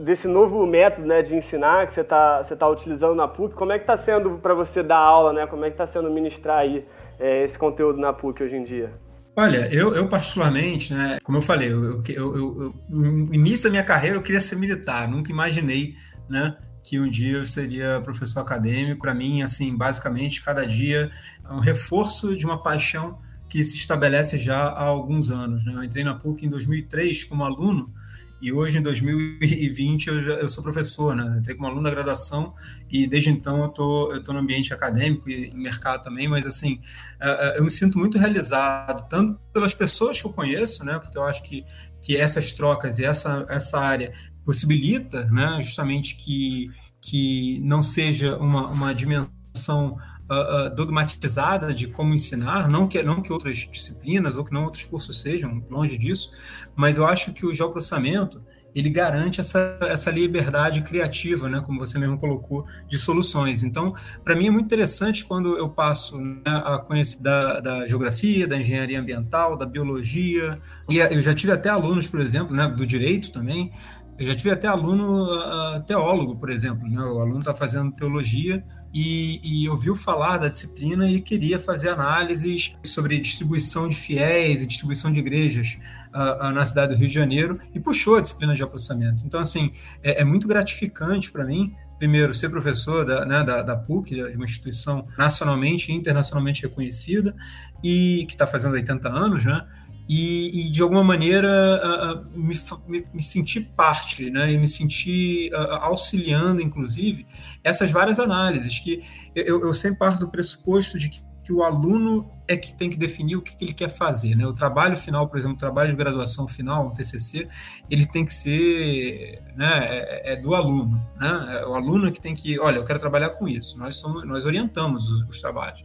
desse novo método né, de ensinar que você está você tá utilizando na PUC, como é que está sendo para você dar aula, né? Como é que está sendo ministrar aí é, esse conteúdo na PUC hoje em dia? Olha, eu, eu particularmente, né, como eu falei, eu, eu, eu, no início da minha carreira eu queria ser militar, nunca imaginei, né, que um dia eu seria professor acadêmico. Para mim, assim, basicamente, cada dia é um reforço de uma paixão que se estabelece já há alguns anos. Né? Eu entrei na PUC em 2003 como aluno e hoje, em 2020, eu, eu sou professor, né? Entrei como aluno da graduação e desde então eu tô, eu tô no ambiente acadêmico e mercado também, mas assim, é, é, eu me sinto muito realizado, tanto pelas pessoas que eu conheço, né? Porque eu acho que, que essas trocas e essa, essa área possibilita, né? Justamente que, que não seja uma, uma dimensão uh, uh, dogmatizada de como ensinar, não que, não que outras disciplinas ou que não outros cursos sejam, longe disso, mas eu acho que o geoprocessamento ele garante essa, essa liberdade criativa, né, como você mesmo colocou, de soluções. Então, para mim é muito interessante quando eu passo né, a conhecer da, da, geografia, da engenharia ambiental, da biologia, e eu já tive até alunos, por exemplo, né, do direito também, eu já tive até aluno uh, teólogo, por exemplo, né, o aluno está fazendo teologia, e, e, ouviu falar da disciplina e queria fazer análises sobre distribuição de fiéis e distribuição de igrejas uh, uh, na cidade do Rio de Janeiro e puxou a disciplina de apostamento. Então, assim, é, é muito gratificante para mim, primeiro, ser professor da, né, da, da, PUC, de uma instituição nacionalmente e internacionalmente reconhecida e que está fazendo 80 anos, né? E, e, de alguma maneira uh, me, me, me, sentir parte, né, e me sentir uh, auxiliando, inclusive, essas várias análises, que eu, eu sempre parto do pressuposto de que, que, o aluno é que tem que definir o que, que, ele quer fazer, né, o trabalho final, por exemplo, o trabalho de graduação final, um TCC, ele tem que ser, né, é, é do aluno, né, é o aluno que tem que, olha, eu quero trabalhar com isso, nós, somos, nós orientamos os, os trabalhos,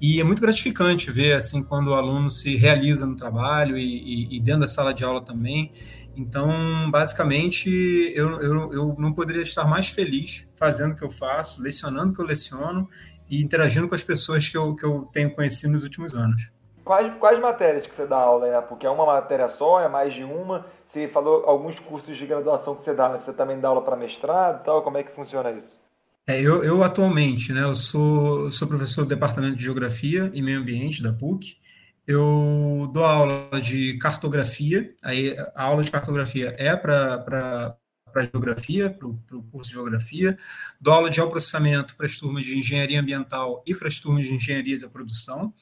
e é muito gratificante ver assim quando o aluno se realiza no trabalho e, e, e dentro da sala de aula também. Então, basicamente, eu, eu, eu não poderia estar mais feliz fazendo o que eu faço, lecionando o que eu leciono e interagindo com as pessoas que eu, que eu tenho conhecido nos últimos anos. Quais, quais matérias que você dá aula, né? Porque é uma matéria só, é mais de uma. Você falou alguns cursos de graduação que você dá, mas você também dá aula para mestrado e tal. Como é que funciona isso? É, eu, eu, atualmente, né, eu sou, sou professor do Departamento de Geografia e Meio Ambiente da PUC. Eu dou aula de cartografia, aí a aula de cartografia é para geografia, para o curso de geografia. Dou aula de geoprocessamento para as turmas de engenharia ambiental e para as turmas de engenharia da produção.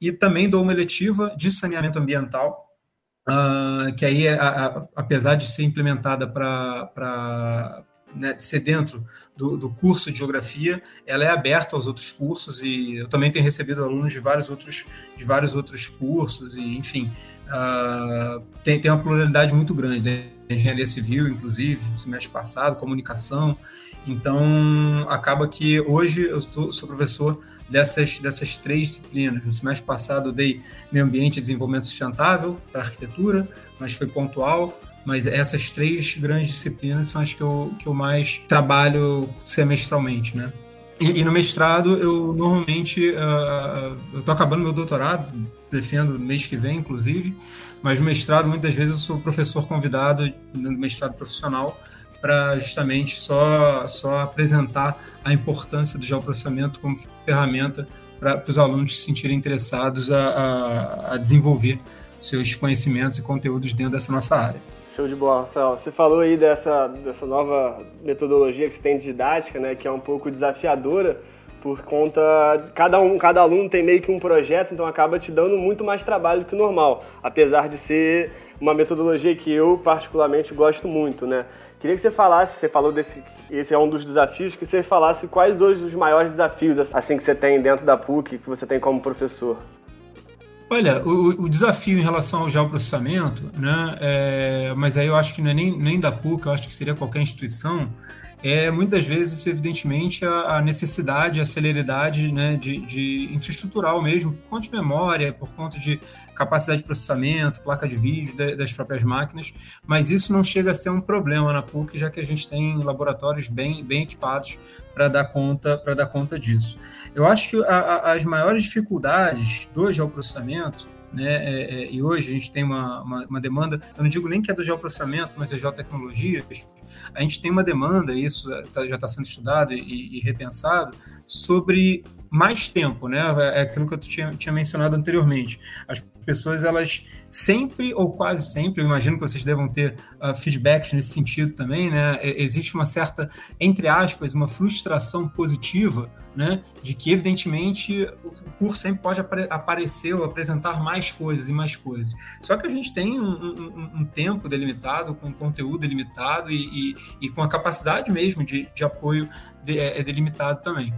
E também dou uma eletiva de saneamento ambiental, uh, que aí, a, a, apesar de ser implementada para né, ser dentro do, do, curso de geografia, ela é aberta aos outros cursos e eu também tenho recebido alunos de vários outros, de vários outros cursos e, enfim, uh, tem, tem uma pluralidade muito grande, né? engenharia civil, inclusive, no semestre passado, comunicação, então acaba que hoje eu sou, sou professor dessas, dessas três disciplinas. No semestre passado eu dei meio ambiente e desenvolvimento sustentável para arquitetura, mas foi pontual. Mas essas três grandes disciplinas são as que eu, que eu mais trabalho semestralmente, né? E, e no mestrado, eu normalmente, uh, eu estou acabando meu doutorado, defendo mês que vem, inclusive, mas no mestrado, muitas vezes, eu sou professor convidado no mestrado profissional para justamente só, só apresentar a importância do geoprocessamento como ferramenta para os alunos se sentirem interessados a, a, a desenvolver seus conhecimentos e conteúdos dentro dessa nossa área. Show de bola, Rafael. Você falou aí dessa, dessa nova metodologia que você tem de didática, né, que é um pouco desafiadora por conta cada um, cada aluno tem meio que um projeto, então acaba te dando muito mais trabalho do que o normal, apesar de ser uma metodologia que eu particularmente gosto muito, né? Queria que você falasse, você falou desse, esse é um dos desafios, que você falasse quais hoje os maiores desafios assim que você tem dentro da PUC, que você tem como professor. Olha, o, o, desafio em relação ao geoprocessamento, né, é, mas aí eu acho que não é nem, nem da PUC, eu acho que seria qualquer instituição, é muitas vezes, evidentemente, a, a necessidade, a celeridade né, de, de, infraestrutural mesmo, por conta de memória, por conta de capacidade de processamento, placa de vídeo de, das próprias máquinas, mas isso não chega a ser um problema na PUC, já que a gente tem laboratórios bem, bem equipados para dar conta para dar conta disso. Eu acho que a, a, as maiores dificuldades do geoprocessamento né? É, é, e hoje a gente tem uma, uma, uma, demanda, eu não digo nem que é do geoprocessamento, mas é geotecnologias, a gente tem uma demanda, isso tá, já está sendo estudado e, e, repensado, sobre mais tempo, né? É aquilo que eu tinha, tinha mencionado anteriormente. As pessoas, elas sempre ou quase sempre, eu imagino que vocês devam ter uh, feedbacks nesse sentido também, né? Existe uma certa, entre aspas, uma frustração positiva, né? De que, evidentemente, o curso sempre pode apare aparecer ou apresentar mais coisas e mais coisas. Só que a gente tem um, um, um tempo delimitado, com conteúdo delimitado e, e, e, com a capacidade mesmo de, de apoio de, é, é delimitado também.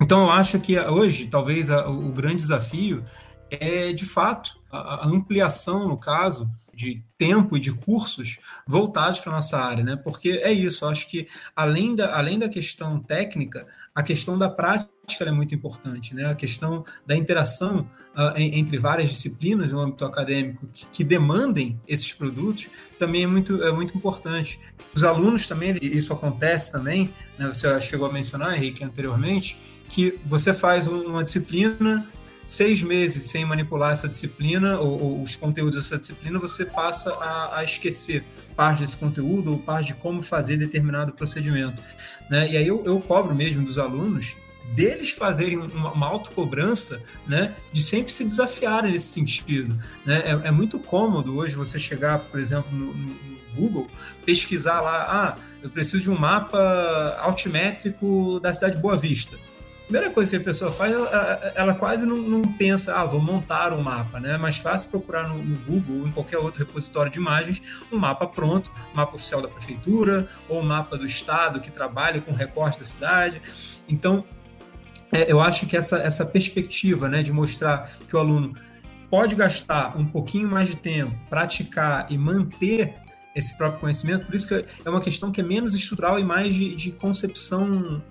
Então, eu acho que hoje, talvez, a, o grande desafio é, de fato, a, a, ampliação, no caso, de tempo e de cursos voltados para nossa área, né? Porque é isso, acho que além da, além da questão técnica, a questão da prática é muito importante, né? A questão da interação uh, entre várias disciplinas no âmbito acadêmico que, que, demandem esses produtos também é muito, é muito importante. Os alunos também, isso acontece também, né? Você chegou a mencionar, Henrique, anteriormente, que você faz uma disciplina seis meses sem manipular essa disciplina ou, ou os conteúdos dessa disciplina, você passa a, a, esquecer parte desse conteúdo ou parte de como fazer determinado procedimento. Né? E aí eu, eu cobro mesmo dos alunos deles fazerem uma, uma autocobrança, né, de sempre se desafiarem nesse sentido. Né? É, é muito cômodo hoje você chegar, por exemplo, no, no, Google, pesquisar lá, ah, eu preciso de um mapa altimétrico da cidade de Boa Vista primeira coisa que a pessoa faz, ela, ela quase não, não, pensa, ah, vou montar um mapa, né? É mais fácil procurar no, no, Google ou em qualquer outro repositório de imagens um mapa pronto, mapa oficial da prefeitura ou mapa do estado que trabalha com recorte da cidade. Então, é, eu acho que essa, essa perspectiva, né, de mostrar que o aluno pode gastar um pouquinho mais de tempo, praticar e manter esse próprio conhecimento, por isso que é uma questão que é menos estrutural e mais de, de concepção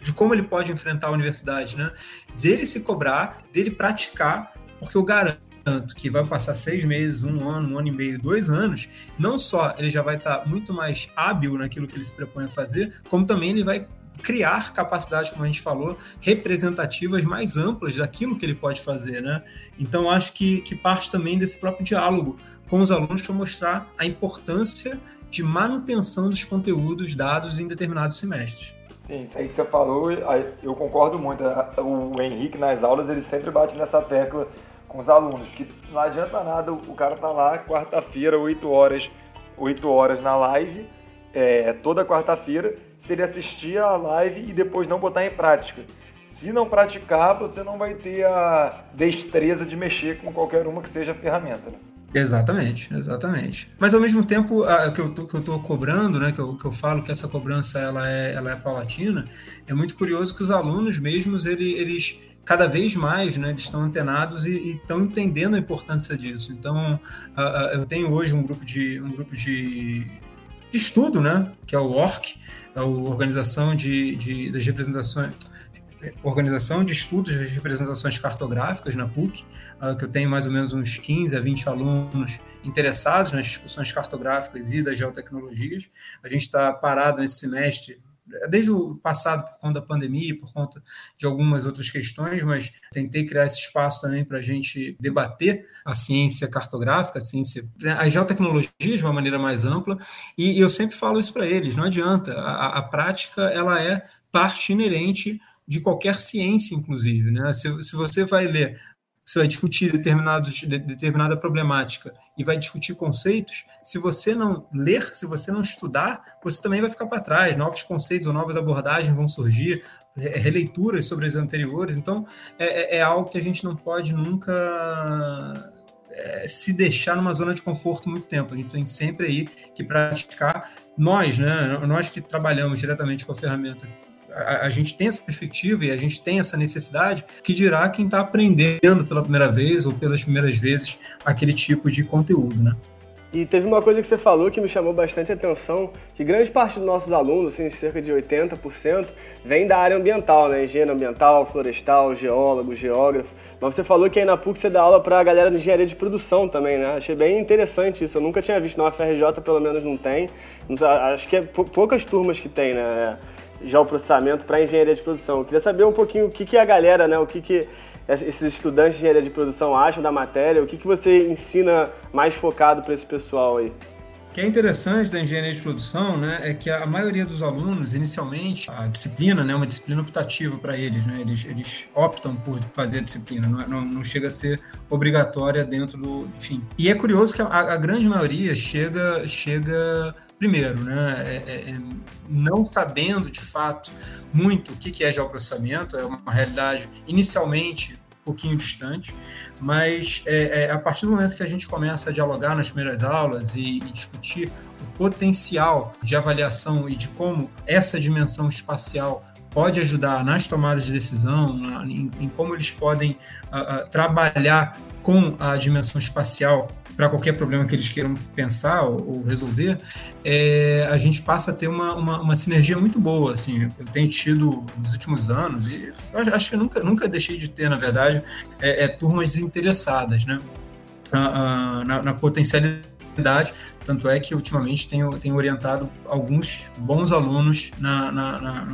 de como ele pode enfrentar a universidade, né? Dele se cobrar, dele praticar, porque eu garanto que vai passar seis meses, um ano, um ano e meio, dois anos, não só ele já vai estar muito mais hábil naquilo que ele se propõe a fazer, como também ele vai criar capacidades, como a gente falou, representativas mais amplas daquilo que ele pode fazer, né? Então, acho que, que parte também desse próprio diálogo com os alunos para mostrar a importância de manutenção dos conteúdos dados em determinados semestres. Sim, isso aí que você falou, eu concordo muito. O Henrique nas aulas ele sempre bate nessa tecla com os alunos, que não adianta nada o cara tá lá quarta-feira, 8 horas, 8 horas na live, é, toda quarta-feira, se ele assistir a live e depois não botar em prática. Se não praticar, você não vai ter a destreza de mexer com qualquer uma que seja a ferramenta. Né? Exatamente, exatamente. Mas ao mesmo tempo, o que eu tô, que eu tô cobrando, né, que eu, que eu falo que essa cobrança ela é, ela é paulatina, é muito curioso que os alunos mesmos, eles, eles cada vez mais, né, estão antenados e estão entendendo a importância disso. Então, uh, uh, eu tenho hoje um grupo de um grupo de, de estudo, né, que é o ORC, a Organização de, de das Representações organização de estudos de representações cartográficas na PUC, que eu tenho mais ou menos uns 15 a 20 alunos interessados nas discussões cartográficas e das geotecnologias. A gente está parado nesse semestre, desde o passado por conta da pandemia, por conta de algumas outras questões, mas tentei criar esse espaço também para a gente debater a ciência cartográfica, a ciência, as geotecnologias de uma maneira mais ampla, e eu sempre falo isso para eles, não adianta, a, a prática ela é parte inerente de qualquer ciência, inclusive. Né? Se, se você vai ler, você vai discutir determinados, de, determinada problemática e vai discutir conceitos, se você não ler, se você não estudar, você também vai ficar para trás. Novos conceitos ou novas abordagens vão surgir, releituras sobre as anteriores. Então, é, é, é algo que a gente não pode nunca é, se deixar numa zona de conforto muito tempo. A gente tem sempre aí que praticar. Nós, né, nós que trabalhamos diretamente com a ferramenta a, a, gente tem essa perspectiva e a gente tem essa necessidade, que dirá quem está aprendendo pela primeira vez ou pelas primeiras vezes aquele tipo de conteúdo, né? E teve uma coisa que você falou que me chamou bastante atenção, que grande parte dos nossos alunos, assim, cerca de 80%, vem da área ambiental, né? Engenheiro ambiental, florestal, geólogo, geógrafo. Mas você falou que aí na PUC você dá aula para a galera de engenharia de produção também, né? Achei bem interessante isso. Eu nunca tinha visto, na UFRJ pelo menos não tem. Acho que é poucas turmas que tem, né? Já o processamento para engenharia de produção. Eu queria saber um pouquinho o que, que a galera, né, o que, que esses estudantes de engenharia de produção acham da matéria, o que, que você ensina mais focado para esse pessoal aí? que é interessante da engenharia de produção, né, é que a maioria dos alunos, inicialmente, a disciplina, né, é uma disciplina optativa para eles, né, eles, eles optam por fazer a disciplina, não, é, não, não, chega a ser obrigatória dentro do, enfim. E é curioso que a, a grande maioria chega, chega primeiro, né, é, é, é não sabendo de fato muito o que é geoprocessamento, é uma realidade inicialmente um pouquinho distante, mas é, é, a partir do momento que a gente começa a dialogar nas primeiras aulas e, e, discutir o potencial de avaliação e de como essa dimensão espacial pode ajudar nas tomadas de decisão, na, em, em, como eles podem uh, uh, trabalhar com a dimensão espacial para qualquer problema que eles queiram pensar ou, ou resolver, é, a gente passa a ter uma, uma, uma, sinergia muito boa. Assim, eu tenho tido nos últimos anos, e acho que nunca, nunca deixei de ter, na verdade, é, é turmas desinteressadas né? na, na potencialidade. Tanto é que ultimamente tenho, tenho orientado alguns bons alunos na, na, na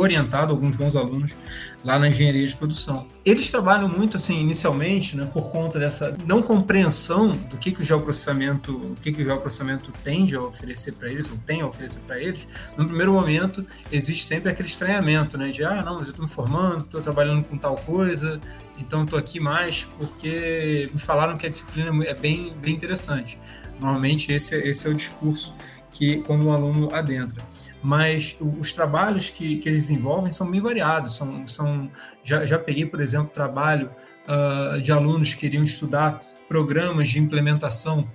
orientado alguns bons alunos lá na engenharia de produção. Eles trabalham muito assim inicialmente, né, por conta dessa não compreensão do que, que o geoprocessamento, o que, que o geoprocessamento tende a oferecer para eles ou tem a oferecer para eles. No primeiro momento existe sempre aquele estranhamento, né, de ah, não, mas eu estou me formando, estou trabalhando com tal coisa, então estou aqui mais porque me falaram que a disciplina é bem, bem interessante. Normalmente esse, esse é o discurso que quando o aluno adentra mas os trabalhos que, que eles desenvolvem são bem variados. São, são, já, já peguei, por exemplo, trabalho uh, de alunos que queriam estudar programas de implementação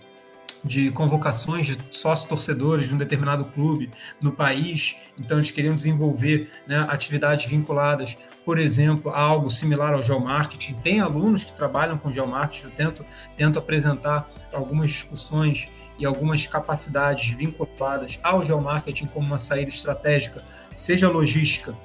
de convocações de sócios-torcedores de um determinado clube no país, então eles queriam desenvolver né, atividades vinculadas, por exemplo, a algo similar ao geomarketing. Tem alunos que trabalham com geomarketing, eu tento, tento apresentar algumas discussões e algumas capacidades vinculadas ao geomarketing como uma saída estratégica, seja logística,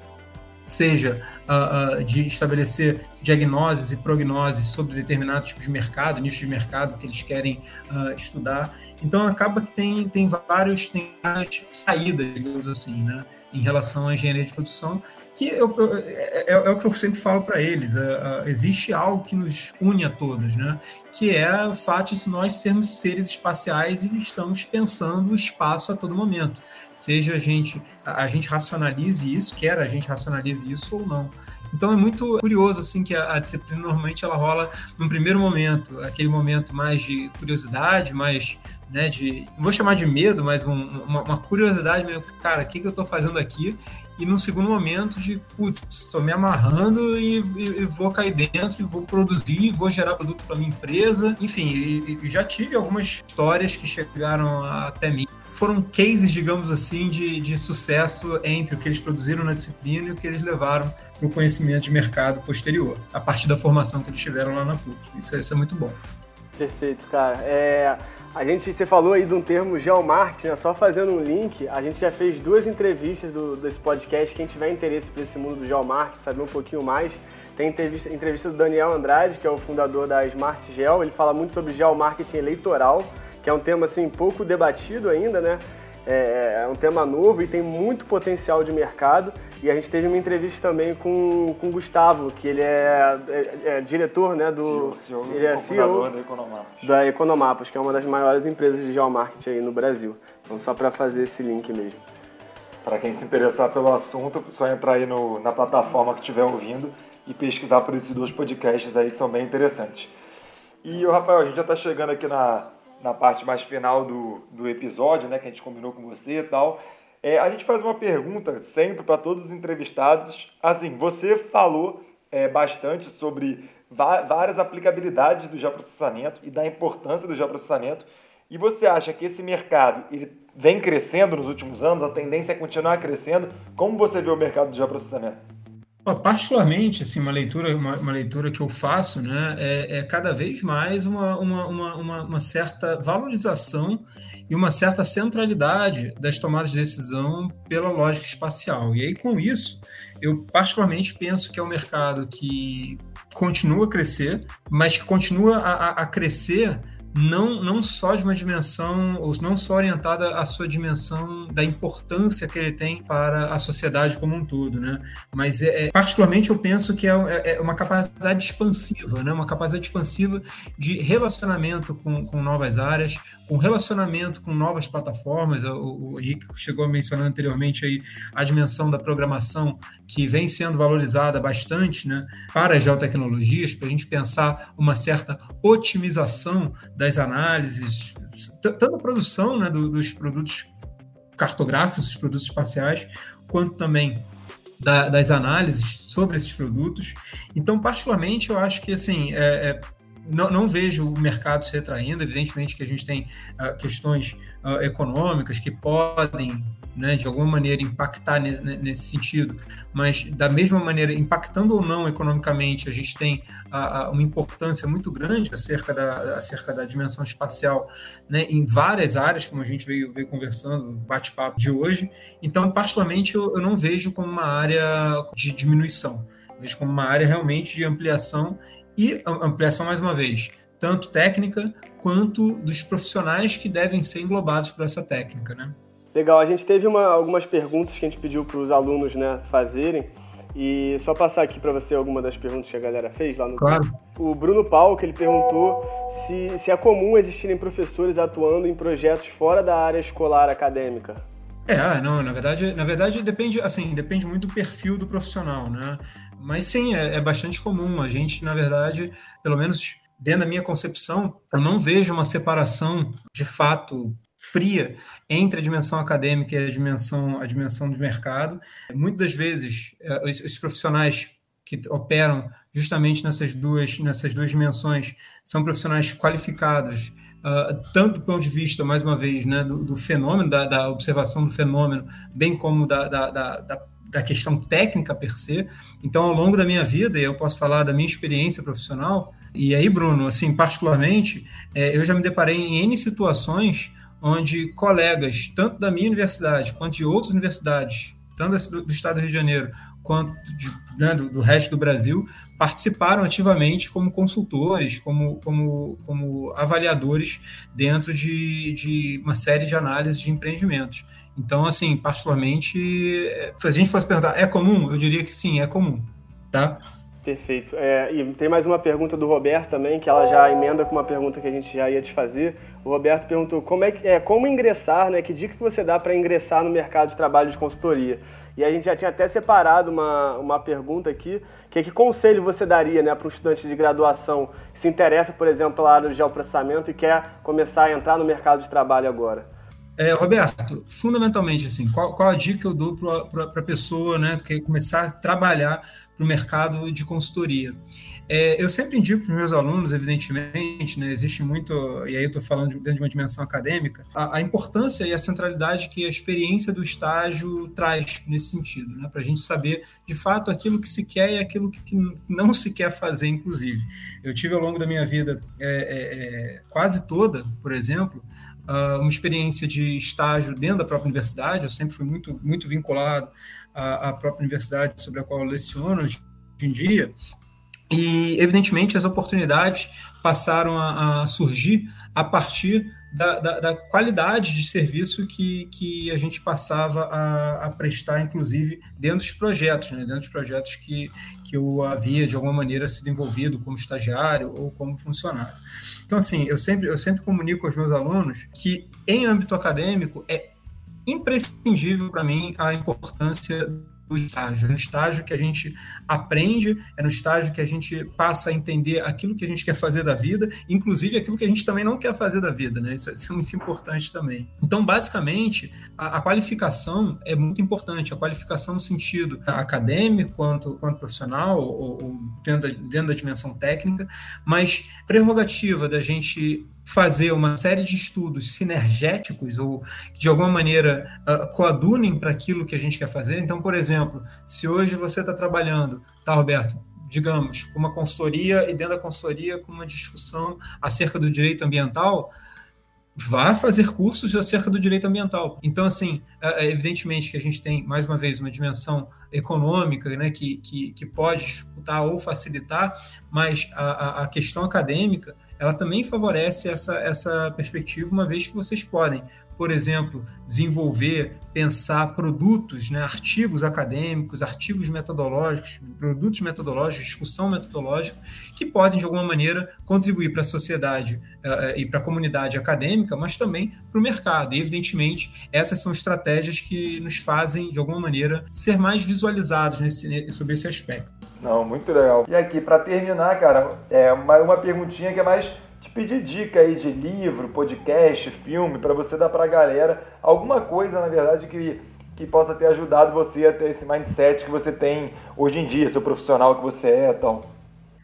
seja uh, uh, de estabelecer diagnoses e prognoses sobre determinado tipo de mercado, nicho de mercado que eles querem uh, estudar. Então acaba que tem, tem, vários, tem várias saídas, digamos assim, né, em relação à engenharia de produção que eu, eu, é, é, é, o que eu sempre falo para eles. É, é, existe algo que nos une a todos, né? Que é o fato de nós sermos seres espaciais e estamos pensando o espaço a todo momento. Seja a gente, a, gente racionalize isso, quer a gente racionalize isso ou não. Então é muito curioso assim que a, a, disciplina normalmente ela rola num primeiro momento, aquele momento mais de curiosidade, mais né, de não vou chamar de medo, mas um, uma, uma, curiosidade mesmo, cara, o que, que eu estou fazendo aqui? e num segundo momento de, putz, estou me amarrando e, e, e, vou cair dentro e vou produzir, vou gerar produto para minha empresa. Enfim, e, e, já tive algumas histórias que chegaram até mim. Foram cases, digamos assim, de, de sucesso entre o que eles produziram na disciplina e o que eles levaram para o conhecimento de mercado posterior, a partir da formação que eles tiveram lá na PUC. Isso, isso é muito bom. Perfeito, cara. É, a gente, você falou aí de um termo geomarketing, né? só fazendo um link, a gente já fez duas entrevistas do, desse podcast, quem tiver interesse por esse mundo do geomarketing, saber um pouquinho mais, tem entrevista, entrevista do Daniel Andrade, que é o fundador da Smart Gel, ele fala muito sobre geomarketing eleitoral, que é um tema assim pouco debatido ainda, né? É, é, um tema novo e tem muito potencial de mercado. E a gente teve uma entrevista também com, com o Gustavo, que ele é, é, é diretor né, do. CEO, CEO, ele é CEO da Economapas. Da Economapas, que é uma das maiores empresas de geomarketing aí no Brasil. Então, só para fazer esse link mesmo. Para quem se interessar pelo assunto, só entrar aí no, na plataforma que estiver ouvindo e pesquisar por esses dois podcasts aí que são bem interessantes. E, Rafael, a gente já está chegando aqui na, na parte mais final do, do episódio, né, que a gente combinou com você e tal. É, a gente faz uma pergunta sempre para todos os entrevistados. Assim, você falou é, bastante sobre várias aplicabilidades do geoprocessamento e da importância do geoprocessamento. E você acha que esse mercado ele vem crescendo nos últimos anos? A tendência é continuar crescendo? Como você vê o mercado do geoprocessamento? Particularmente, assim, uma leitura, uma, uma, leitura que eu faço, né, é, é cada vez mais uma, uma, uma, uma, certa valorização e uma certa centralidade das tomadas de decisão pela lógica espacial. E aí, com isso, eu particularmente penso que é um mercado que continua a crescer, mas que continua a, a crescer não, não só de uma dimensão, ou não só orientada à sua dimensão da importância que ele tem para a sociedade como um todo, né? Mas, é, é particularmente, eu penso que é, é, é, uma capacidade expansiva, né? Uma capacidade expansiva de relacionamento com, com novas áreas, com relacionamento com novas plataformas. O, o Henrique chegou a mencionar anteriormente aí a dimensão da programação que vem sendo valorizada bastante, né? Para as geotecnologias, para a gente pensar uma certa otimização das análises, tanto a produção né, do, dos produtos cartográficos, dos produtos espaciais, quanto também da, das análises sobre esses produtos. Então, particularmente, eu acho que assim, é, é, não, não, vejo o mercado se retraindo. Evidentemente que a gente tem uh, questões uh, econômicas que podem né, de alguma maneira impactar nesse, nesse, sentido, mas da mesma maneira, impactando ou não economicamente, a gente tem a, a, uma importância muito grande acerca da, acerca da dimensão espacial né, em várias áreas, como a gente veio, veio conversando no bate-papo de hoje. Então, particularmente, eu, eu não vejo como uma área de diminuição, vejo como uma área realmente de ampliação e ampliação, mais uma vez, tanto técnica quanto dos profissionais que devem ser englobados por essa técnica, né? Legal, a gente teve uma, algumas perguntas que a gente pediu para os alunos né, fazerem. E só passar aqui para você alguma das perguntas que a galera fez lá no Claro. O Bruno Paulo, que ele perguntou se, se é comum existirem professores atuando em projetos fora da área escolar acadêmica. É, ah, não, na verdade, na verdade depende, assim, depende muito do perfil do profissional, né? Mas sim, é, é bastante comum. A gente, na verdade, pelo menos dentro da minha concepção, eu não vejo uma separação de fato fria entre a dimensão acadêmica e a dimensão, a dimensão de mercado. Muitas das vezes, eh, os, profissionais que operam justamente nessas duas, nessas duas dimensões são profissionais qualificados, uh, tanto do ponto de vista, mais uma vez, né, do, do fenômeno, da, da, observação do fenômeno, bem como da, da, da, da questão técnica per se. Então, ao longo da minha vida, eu posso falar da minha experiência profissional, e aí, Bruno, assim, particularmente, é, eu já me deparei em N situações onde colegas, tanto da minha universidade quanto de outras universidades, tanto do, Estado do Rio de Janeiro quanto de, né, do, do, resto do Brasil, participaram ativamente como consultores, como, como, como avaliadores dentro de, de uma série de análises de empreendimentos. Então, assim, particularmente, é, se a gente fosse perguntar, é comum? Eu diria que sim, é comum, tá? Perfeito. É, e tem mais uma pergunta do Roberto também, que ela já emenda com uma pergunta que a gente já ia te fazer. O Roberto perguntou como, é, que, é, como ingressar, né? Que dica que você dá para ingressar no mercado de trabalho de consultoria? E a gente já tinha até separado uma, uma pergunta aqui, que é que conselho você daria né, para um estudante de graduação que se interessa, por exemplo, pela área de geoprocessamento e quer começar a entrar no mercado de trabalho agora? É, Roberto, fundamentalmente, assim, qual, qual a dica que eu dou para a pessoa né, que começar a trabalhar para o mercado de consultoria. É, eu sempre indico para meus alunos, evidentemente, né, existe muito, e aí eu estou falando de, dentro de uma dimensão acadêmica, a, a, importância e a centralidade que a experiência do estágio traz nesse sentido, né, para a gente saber de fato aquilo que se quer e aquilo que não se quer fazer, inclusive. Eu tive ao longo da minha vida é, é, é quase toda, por exemplo, Uh, uma experiência de estágio dentro da própria universidade, eu sempre fui muito, muito vinculado à, à própria universidade sobre a qual eu leciono hoje em dia, e, evidentemente, as oportunidades passaram a, a surgir a partir da, da, da, qualidade de serviço que, que a gente passava a, a prestar, inclusive, dentro dos projetos, né? dentro dos projetos que, que eu havia, de alguma maneira, sido envolvido como estagiário ou como funcionário. Então, assim, eu sempre, eu sempre comunico aos meus alunos que, em âmbito acadêmico, é imprescindível para mim a importância do estágio. É no estágio que a gente aprende, é no estágio que a gente passa a entender aquilo que a gente quer fazer da vida, inclusive aquilo que a gente também não quer fazer da vida, né? Isso, isso é muito importante também. Então, basicamente, a, a, qualificação é muito importante, a qualificação no sentido acadêmico quanto, quanto profissional, ou, ou dentro, da, dentro da dimensão técnica, mas prerrogativa da gente fazer uma série de estudos sinergéticos ou que de alguma maneira uh, coadunem para aquilo que a gente quer fazer. Então, por exemplo, se hoje você está trabalhando, tá, Roberto? Digamos, com uma consultoria e dentro da consultoria com uma discussão acerca do direito ambiental, vá fazer cursos acerca do direito ambiental. Então, assim, é, é evidentemente que a gente tem, mais uma vez, uma dimensão econômica né, que, que, que pode disputar ou facilitar, mas a, a questão acadêmica ela também favorece essa, essa perspectiva, uma vez que vocês podem por exemplo, desenvolver, pensar produtos, né, artigos acadêmicos, artigos metodológicos, produtos metodológicos, discussão metodológica, que podem, de alguma maneira, contribuir para a sociedade uh, e para a comunidade acadêmica, mas também para o mercado. E, evidentemente, essas são estratégias que nos fazem, de alguma maneira, ser mais visualizados nesse, sobre esse aspecto. Não, muito legal. E aqui, para terminar, cara, é uma, uma perguntinha que é mais te pedir dica aí de livro, podcast, filme, para você dar para a galera alguma coisa, na verdade, que, que possa ter ajudado você a ter esse mindset que você tem hoje em dia, seu profissional que você é, então.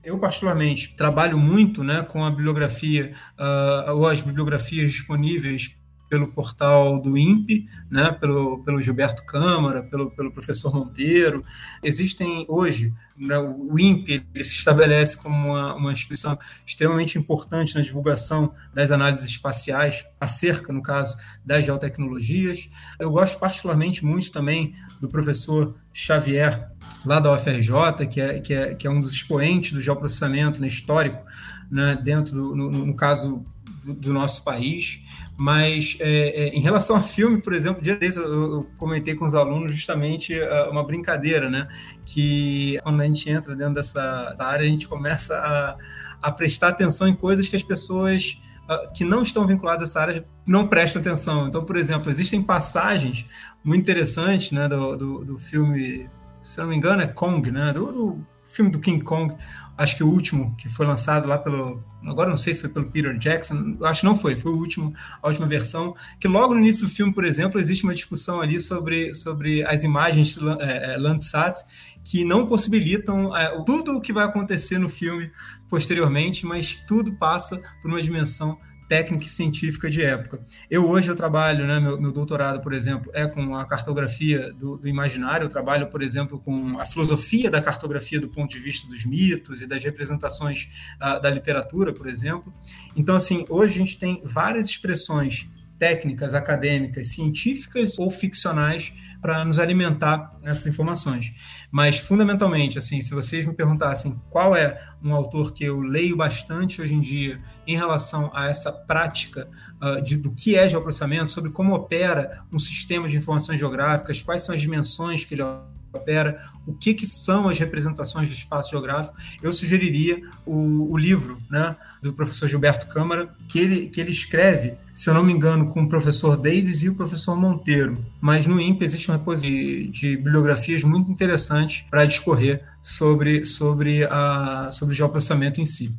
Eu, particularmente, trabalho muito né, com a bibliografia, uh, ou as bibliografias disponíveis pelo portal do INPE, né, pelo, pelo Gilberto Câmara, pelo, pelo professor Monteiro. Existem hoje, né, o INPE ele se estabelece como uma, uma instituição extremamente importante na divulgação das análises espaciais, acerca, no caso, das geotecnologias. Eu gosto particularmente muito também do professor Xavier, lá da UFRJ, que é, que é, que é um dos expoentes do geoprocessamento né, histórico, né, dentro, do, no, no caso do, nosso país. Mas é, é, em relação a filme, por exemplo, dia desses eu, eu, comentei com os alunos justamente uh, uma brincadeira, né? Que quando a gente entra dentro dessa área, a gente começa a, a prestar atenção em coisas que as pessoas uh, que não estão vinculadas a essa área não prestam atenção. Então, por exemplo, existem passagens muito interessantes né, do, do, do filme, se não me engano, é Kong, né? Do, do filme do King Kong, acho que o último que foi lançado lá pelo. Agora não sei se foi pelo Peter Jackson, acho que não foi, foi o último, a última versão. Que logo no início do filme, por exemplo, existe uma discussão ali sobre, sobre as imagens é, é, Landsat que não possibilitam é, tudo o que vai acontecer no filme posteriormente, mas tudo passa por uma dimensão técnica e científica de época. Eu hoje eu trabalho, né, meu, meu doutorado, por exemplo, é com a cartografia do, do, imaginário, eu trabalho, por exemplo, com a filosofia da cartografia do ponto de vista dos mitos e das representações uh, da literatura, por exemplo. Então, assim, hoje a gente tem várias expressões técnicas, acadêmicas, científicas ou ficcionais para nos alimentar nessas informações. Mas, fundamentalmente, assim, se vocês me perguntassem qual é um autor que eu leio bastante hoje em dia em relação a essa prática uh, de, do que é geoprocessamento, sobre como opera um sistema de informações geográficas, quais são as dimensões que ele opera, o que, que são as representações do espaço geográfico, eu sugeriria o, o, livro né, do professor Gilberto Câmara, que ele, que ele escreve, se eu não me engano, com o professor Davis e o professor Monteiro. Mas no INPE existe uma repouso de, de bibliografias muito interessantes para discorrer sobre, sobre, a, sobre o geoprocessamento em si.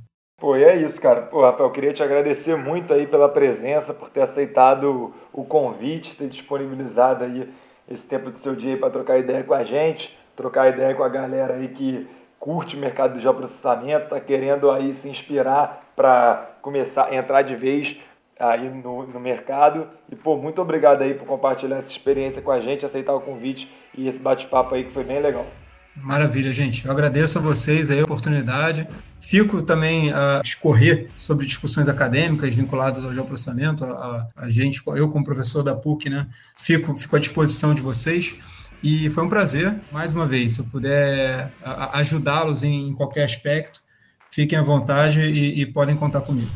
Pô, e é isso, cara. Pô, Rafael, eu queria te agradecer muito aí pela presença, por ter aceitado o convite, ter disponibilizado aí esse tempo do seu dia para trocar ideia com a gente, trocar ideia com a galera aí que curte o mercado do geoprocessamento, está querendo aí se inspirar para começar a entrar de vez aí no, no mercado. E, pô, muito obrigado aí por compartilhar essa experiência com a gente, aceitar o convite e esse bate-papo aí que foi bem legal. Maravilha, gente. Eu agradeço a vocês aí a oportunidade. Fico também a discorrer sobre discussões acadêmicas vinculadas ao geoprocessamento. A, a gente, eu como professor da PUC, né, fico, fico à disposição de vocês. E foi um prazer, mais uma vez, se eu puder ajudá-los em qualquer aspecto, fiquem à vontade e, e podem contar comigo.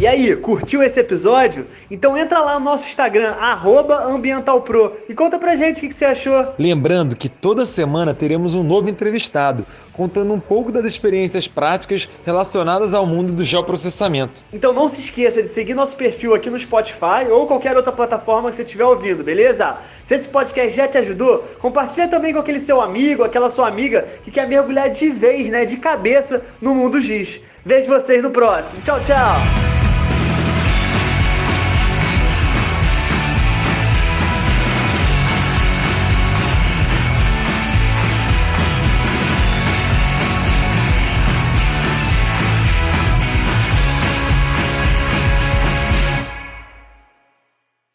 E aí, curtiu esse episódio? Então entra lá no nosso Instagram, AmbientalPro, e conta pra gente o que, que você achou. Lembrando que toda semana teremos um novo entrevistado, contando um pouco das experiências práticas relacionadas ao mundo do geoprocessamento. Então não se esqueça de seguir nosso perfil aqui no Spotify ou qualquer outra plataforma que você estiver ouvindo, beleza? Se esse podcast já te ajudou, compartilha também com aquele seu amigo, aquela sua amiga que quer mergulhar de vez, né, de cabeça no mundo giz. Vejo vocês no próximo. Tchau, tchau!